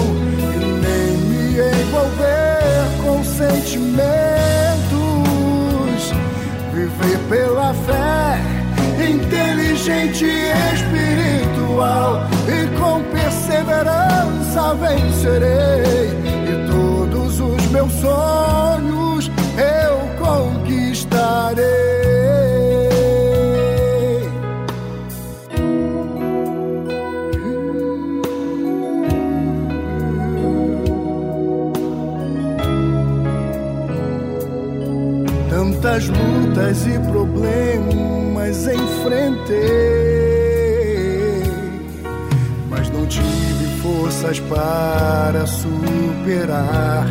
sentimentos. Viver pela fé, inteligente e espiritual, e com perseverança vencerei, e todos os meus sonhos lutas e problemas enfrentei, mas não tive forças para superar.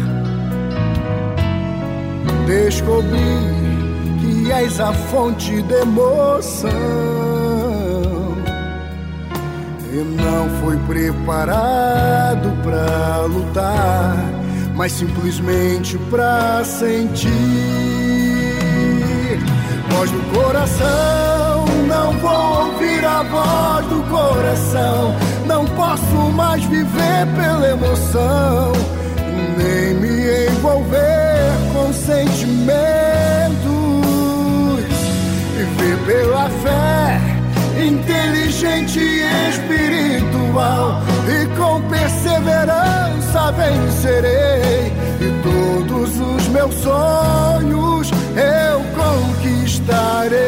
Descobri que és a fonte de emoção. E não fui preparado para lutar, mas simplesmente para sentir voz do coração. Não vou ouvir a voz do coração. Não posso mais viver pela emoção, nem me envolver com sentimentos. Viver pela fé, inteligente e espiritual, e com perseverança vencerei. E todos os meus sonhos eu conquistarei.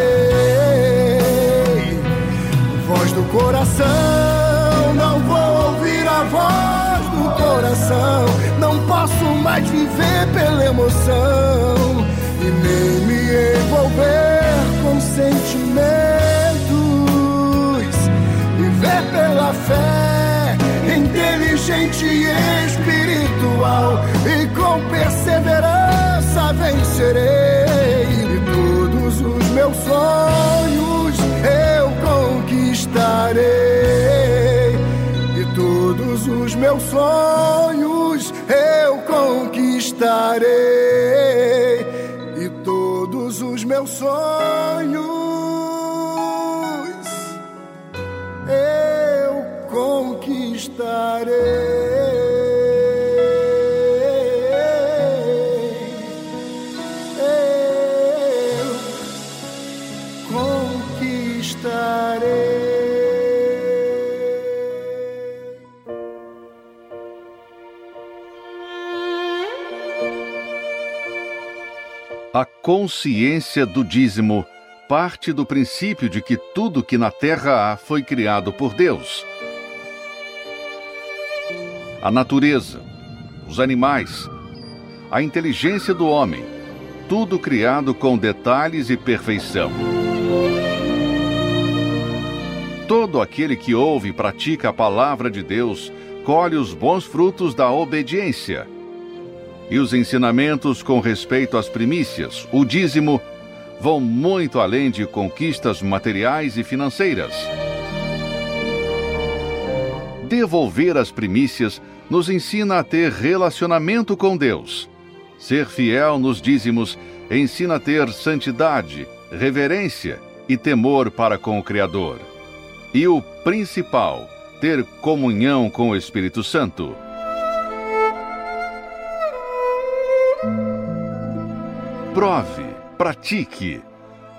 Voz do coração, não vou ouvir a voz do coração. Não posso mais viver pela emoção e nem me envolver com sentimentos. Viver pela fé, inteligente e espiritual, e com perseverança vencerei meus sonhos eu conquistarei. E todos os meus sonhos eu conquistarei. E todos os meus sonhos eu conquistarei. Consciência do dízimo parte do princípio de que tudo que na terra há foi criado por Deus. A natureza, os animais, a inteligência do homem, tudo criado com detalhes e perfeição. Todo aquele que ouve e pratica a palavra de Deus colhe os bons frutos da obediência. E os ensinamentos com respeito às primícias, o dízimo, vão muito além de conquistas materiais e financeiras. Devolver as primícias nos ensina a ter relacionamento com Deus. Ser fiel nos dízimos ensina a ter santidade, reverência e temor para com o Criador. E o principal, ter comunhão com o Espírito Santo. Prove, pratique,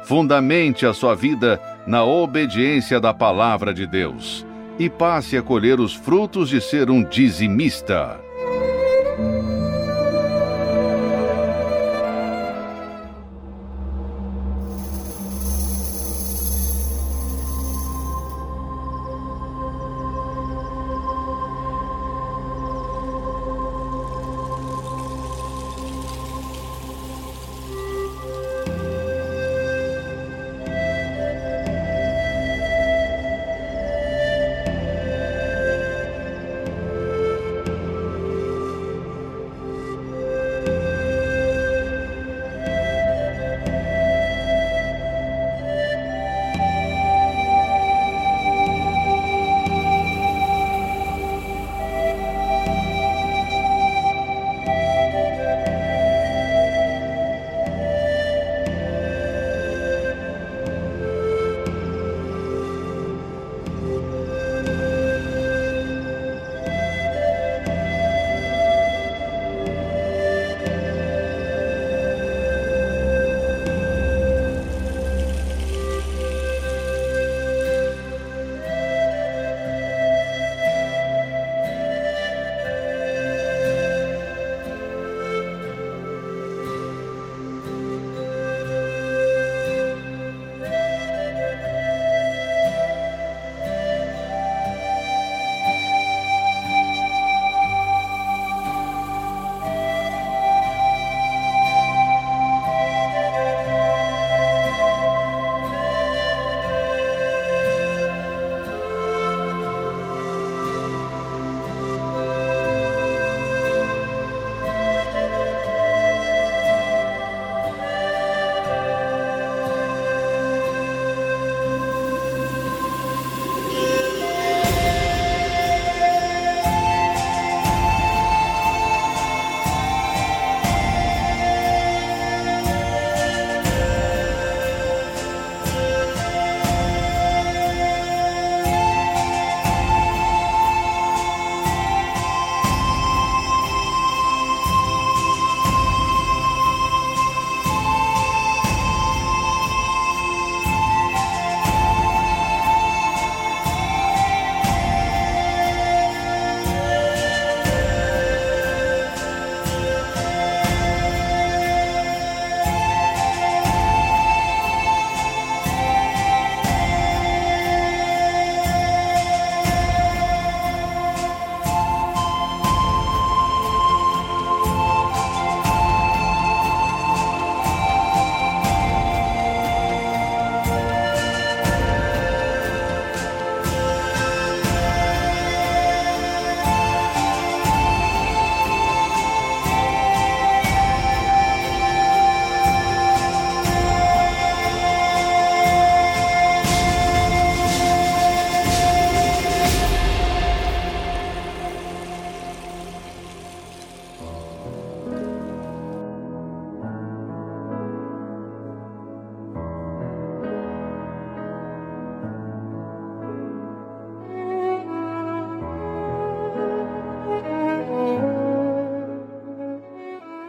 fundamente a sua vida na obediência da palavra de Deus e passe a colher os frutos de ser um dizimista.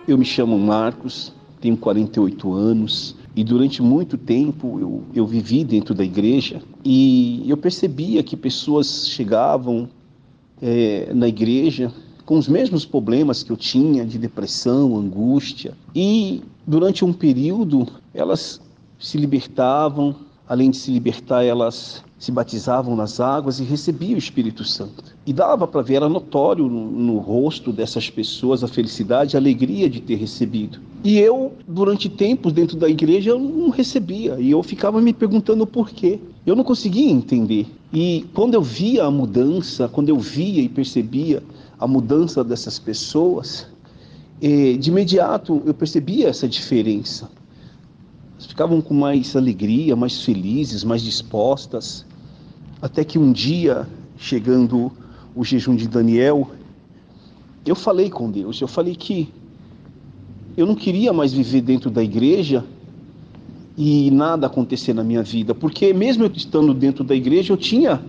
Eu me chamo Marcos, tenho 48 anos e durante muito tempo eu, eu vivi dentro da igreja e eu percebia que pessoas chegavam é, na igreja com os mesmos problemas que eu tinha de depressão, angústia. E durante um período elas se libertavam, além de se libertar, elas se batizavam nas águas e recebiam o Espírito Santo. E dava para ver, era notório no, no, rosto dessas pessoas a felicidade, a alegria de ter recebido. E eu, durante tempos dentro da igreja, eu não recebia. E eu ficava me perguntando por quê. Eu não conseguia entender. E quando eu via a mudança, quando eu via e percebia a mudança dessas pessoas, eh, de imediato eu percebia essa diferença. Ficavam com mais alegria, mais felizes, mais dispostas. Até que um dia, chegando o jejum de Daniel, eu falei com Deus, eu falei que eu não queria mais viver dentro da igreja e nada acontecer na minha vida, porque mesmo eu estando dentro da igreja, eu tinha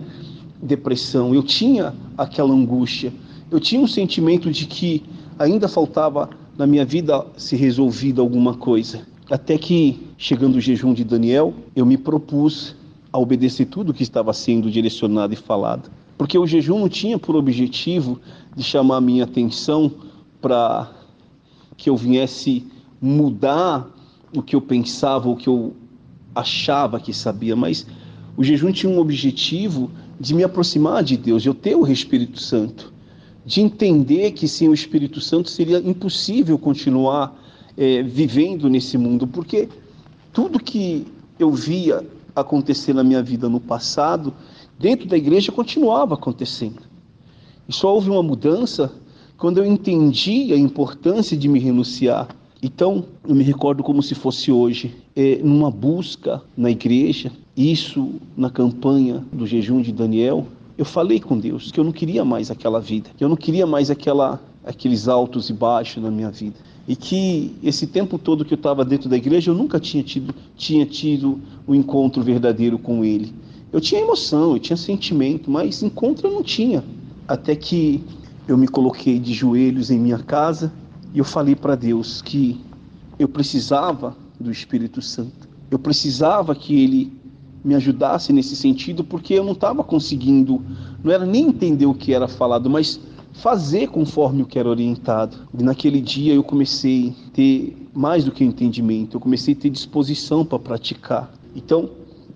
depressão, eu tinha aquela angústia, eu tinha um sentimento de que ainda faltava na minha vida se resolvida alguma coisa. Até que, chegando o jejum de Daniel, eu me propus a obedecer tudo que estava sendo direcionado e falado. Porque o jejum não tinha por objetivo de chamar a minha atenção para que eu viesse mudar o que eu pensava, o que eu achava que sabia, mas o jejum tinha um objetivo de me aproximar de Deus, de eu ter o Espírito Santo, de entender que sem o Espírito Santo seria impossível continuar é, vivendo nesse mundo, porque tudo que eu via acontecer na minha vida no passado, dentro da igreja continuava acontecendo. E só houve uma mudança quando eu entendi a importância de me renunciar. Então, eu me recordo como se fosse hoje, é, numa busca na igreja, isso na campanha do jejum de Daniel, eu falei com Deus que eu não queria mais aquela vida, que eu não queria mais aquela, aqueles altos e baixos na minha vida e que esse tempo todo que eu estava dentro da igreja eu nunca tinha tido tinha tido o um encontro verdadeiro com ele. Eu tinha emoção, eu tinha sentimento, mas encontro eu não tinha. Até que eu me coloquei de joelhos em minha casa e eu falei para Deus que eu precisava do Espírito Santo. Eu precisava que ele me ajudasse nesse sentido, porque eu não estava conseguindo, não era nem entender o que era falado, mas fazer conforme o que era orientado. E naquele dia eu comecei a ter mais do que entendimento, eu comecei a ter disposição para praticar. Então,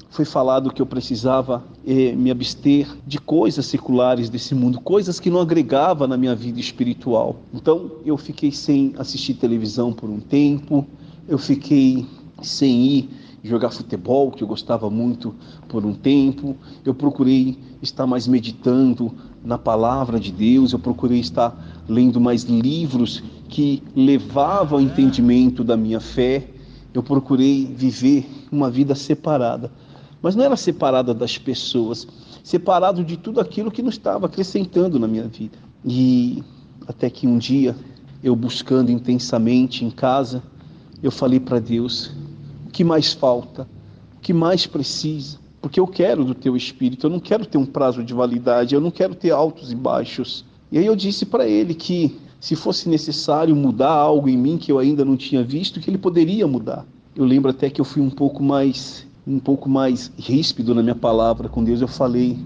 foi falado que eu precisava é, me abster de coisas seculares desse mundo, coisas que não agregava na minha vida espiritual. Então, eu fiquei sem assistir televisão por um tempo, eu fiquei sem ir jogar futebol, que eu gostava muito por um tempo. Eu procurei estar mais meditando na palavra de Deus, eu procurei estar lendo mais livros que levavam ao entendimento da minha fé. Eu procurei viver uma vida separada. Mas não era separada das pessoas, separado de tudo aquilo que não estava acrescentando na minha vida. E até que um dia, eu buscando intensamente em casa, eu falei para Deus: que mais falta, o que mais precisa, porque eu quero do teu espírito, eu não quero ter um prazo de validade, eu não quero ter altos e baixos. E aí eu disse para ele que se fosse necessário mudar algo em mim que eu ainda não tinha visto, que ele poderia mudar. Eu lembro até que eu fui um pouco mais um pouco mais ríspido na minha palavra com Deus, eu falei: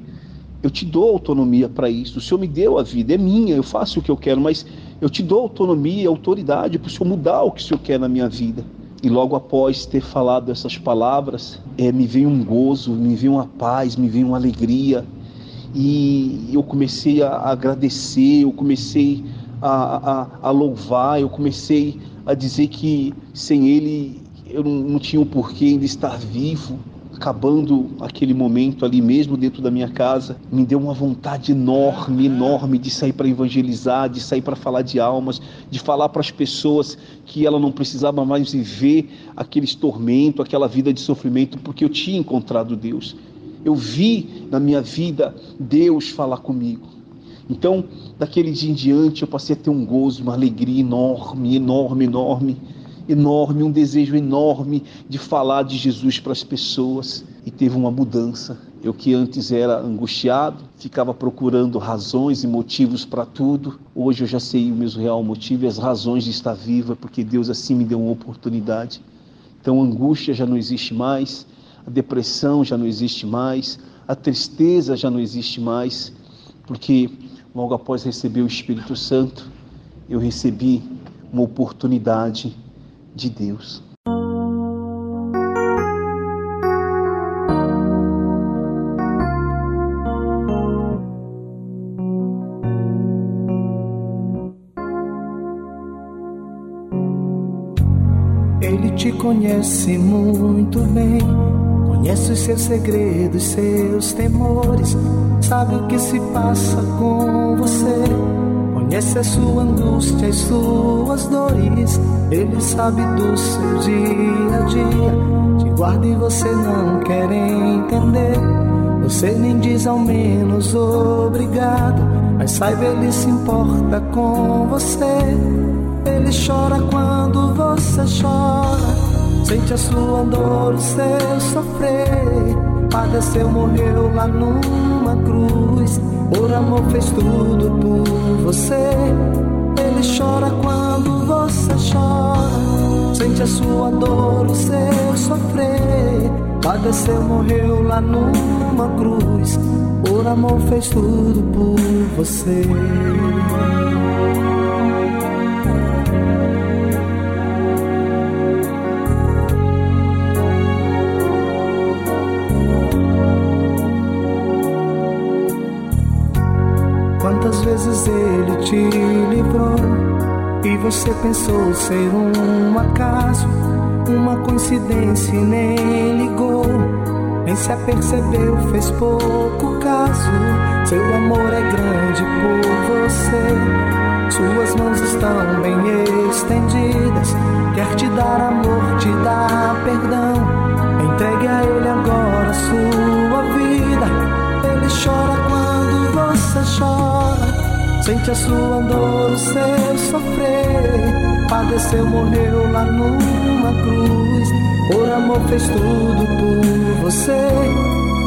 "Eu te dou autonomia para isso. O Senhor me deu a vida, é minha, eu faço o que eu quero, mas eu te dou autonomia e autoridade para o Senhor mudar o que o Senhor quer na minha vida." E logo após ter falado essas palavras, é, me veio um gozo, me veio uma paz, me veio uma alegria. E eu comecei a agradecer, eu comecei a, a, a louvar, eu comecei a dizer que sem Ele eu não, não tinha o porquê de estar vivo acabando aquele momento ali mesmo dentro da minha casa, me deu uma vontade enorme, enorme de sair para evangelizar, de sair para falar de almas, de falar para as pessoas que ela não precisava mais viver aqueles tormentos, aquela vida de sofrimento, porque eu tinha encontrado Deus. Eu vi na minha vida Deus falar comigo. Então, daquele dia em diante, eu passei a ter um gozo, uma alegria enorme, enorme, enorme enorme, um desejo enorme de falar de Jesus para as pessoas e teve uma mudança. Eu que antes era angustiado, ficava procurando razões e motivos para tudo. Hoje eu já sei o meu real motivo e as razões de estar viva, porque Deus assim me deu uma oportunidade. Então a angústia já não existe mais, a depressão já não existe mais, a tristeza já não existe mais, porque logo após receber o Espírito Santo, eu recebi uma oportunidade de Deus. Ele te conhece muito bem, conhece os seus segredos, seus temores, sabe o que se passa com você. Conhece a sua angústia e suas dores. Ele sabe do seu dia a dia. Te guarda e você não quer entender. Você nem diz ao menos obrigado. Mas saiba, ele se importa com você. Ele chora quando você chora. Sente a sua dor, o seu sofrer. Padeceu, morreu lá numa cruz. Por amor fez tudo por você. Ele chora quando você chora. Sente a sua dor, o seu sofrer. Padeceu, morreu lá numa cruz. Por amor fez tudo por você. Vezes ele te livrou e você pensou ser um acaso, uma coincidência e nem ligou, nem se apercebeu, fez pouco caso. Seu amor é grande por você, suas mãos estão bem estendidas, quer te dar amor, te dar perdão. Entregue a ele agora a sua vida. Ele chora quando você chora. Sente a sua dor, o seu sofrer. Padeceu, morreu lá numa cruz. Por amor fez tudo por você.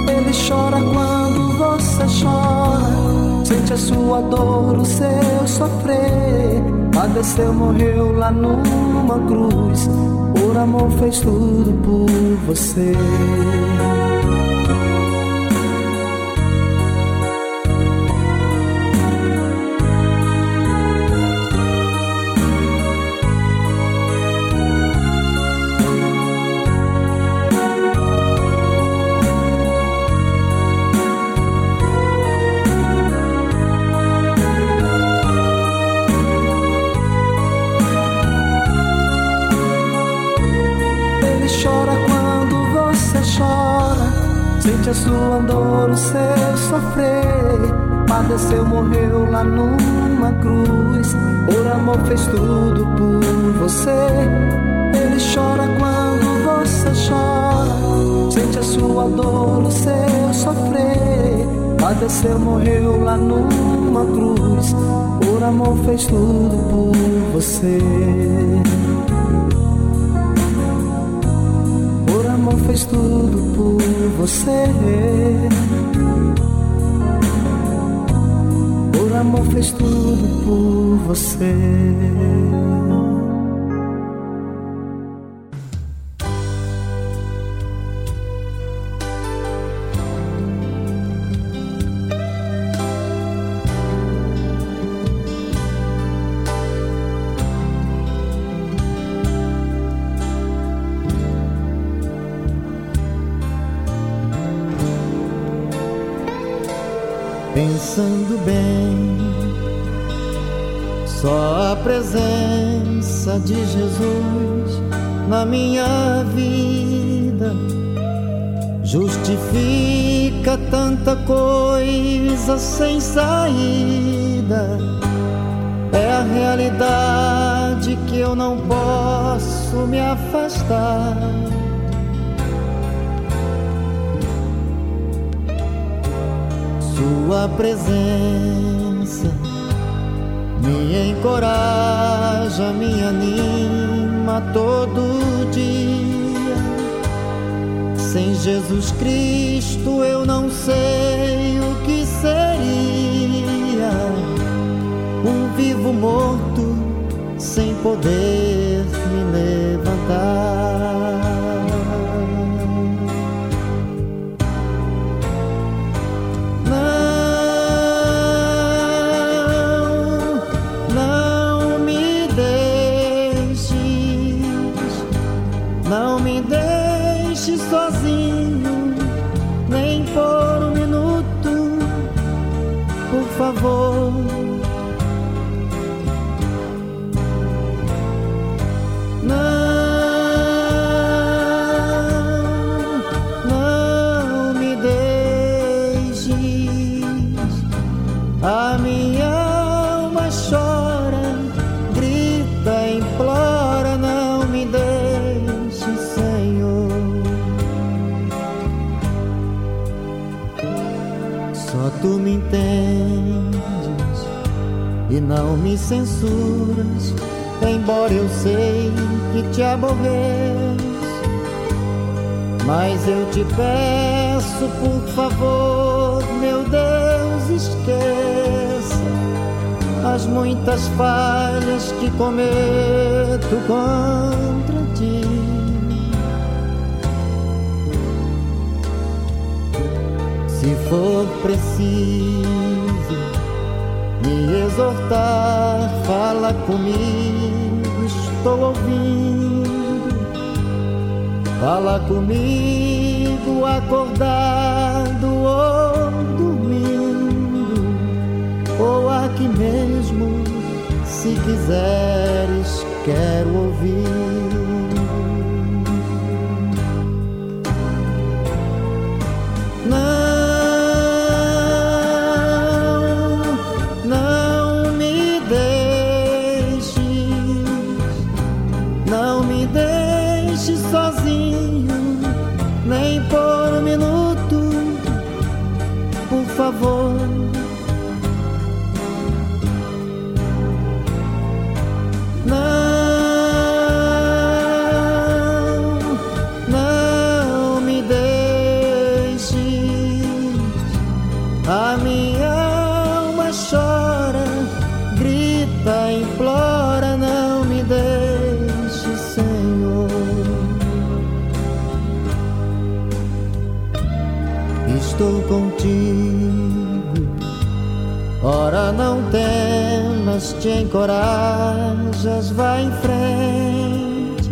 Ele chora quando você chora. Sente a sua dor, o seu sofrer. Padeceu, morreu lá numa cruz. Por amor fez tudo por você. O seu sofrer. Padeceu, morreu lá numa cruz. Por amor fez tudo por você. Ele chora quando você chora. Sente a sua dor, o seu sofrer. Padeceu, morreu lá numa cruz. Por amor fez tudo por você. Fez tudo por você. Por amor fez tudo por você. Pensando bem, só a presença de Jesus na minha vida justifica tanta coisa sem saída. É a realidade que eu não posso me afastar. Sua presença me encoraja, me anima todo dia. Sem Jesus Cristo eu não sei o que seria. Um vivo morto sem poder me levantar. Me censuras, embora eu sei que te aborreço. Mas eu te peço, por favor, meu Deus, esqueça as muitas falhas que cometo contra ti. Se for preciso exortar, fala comigo, estou ouvindo. Fala comigo, acordado ou dormindo, ou aqui mesmo, se quiseres, quero ouvir. Não, não me deixe. A minha alma chora, grita, implora, não me deixe, Senhor. Estou contigo te encorajas, vai em frente.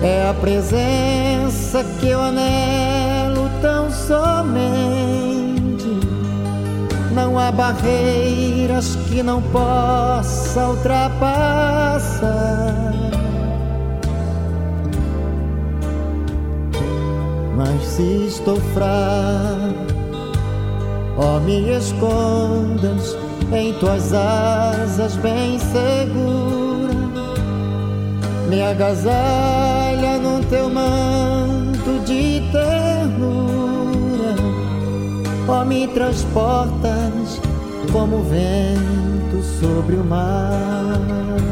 É a presença que eu anelo tão somente. Não há barreiras que não possa ultrapassar. Mas se estou fraco, ó, me escondas em tuas asas bem segura, me agasalha no teu manto de ternura, ó me transportas como vento sobre o mar.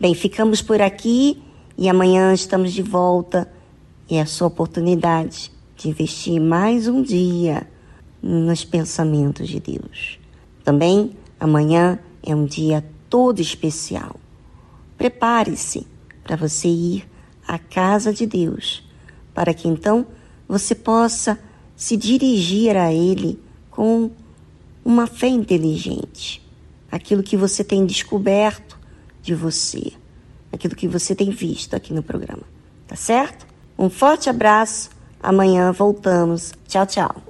Bem, ficamos por aqui e amanhã estamos de volta. E é a sua oportunidade de investir mais um dia nos pensamentos de Deus. Também amanhã é um dia todo especial. Prepare-se para você ir à casa de Deus, para que então você possa se dirigir a Ele com uma fé inteligente. Aquilo que você tem descoberto de você, aquilo que você tem visto aqui no programa. Tá certo? Um forte abraço. Amanhã voltamos. Tchau, tchau.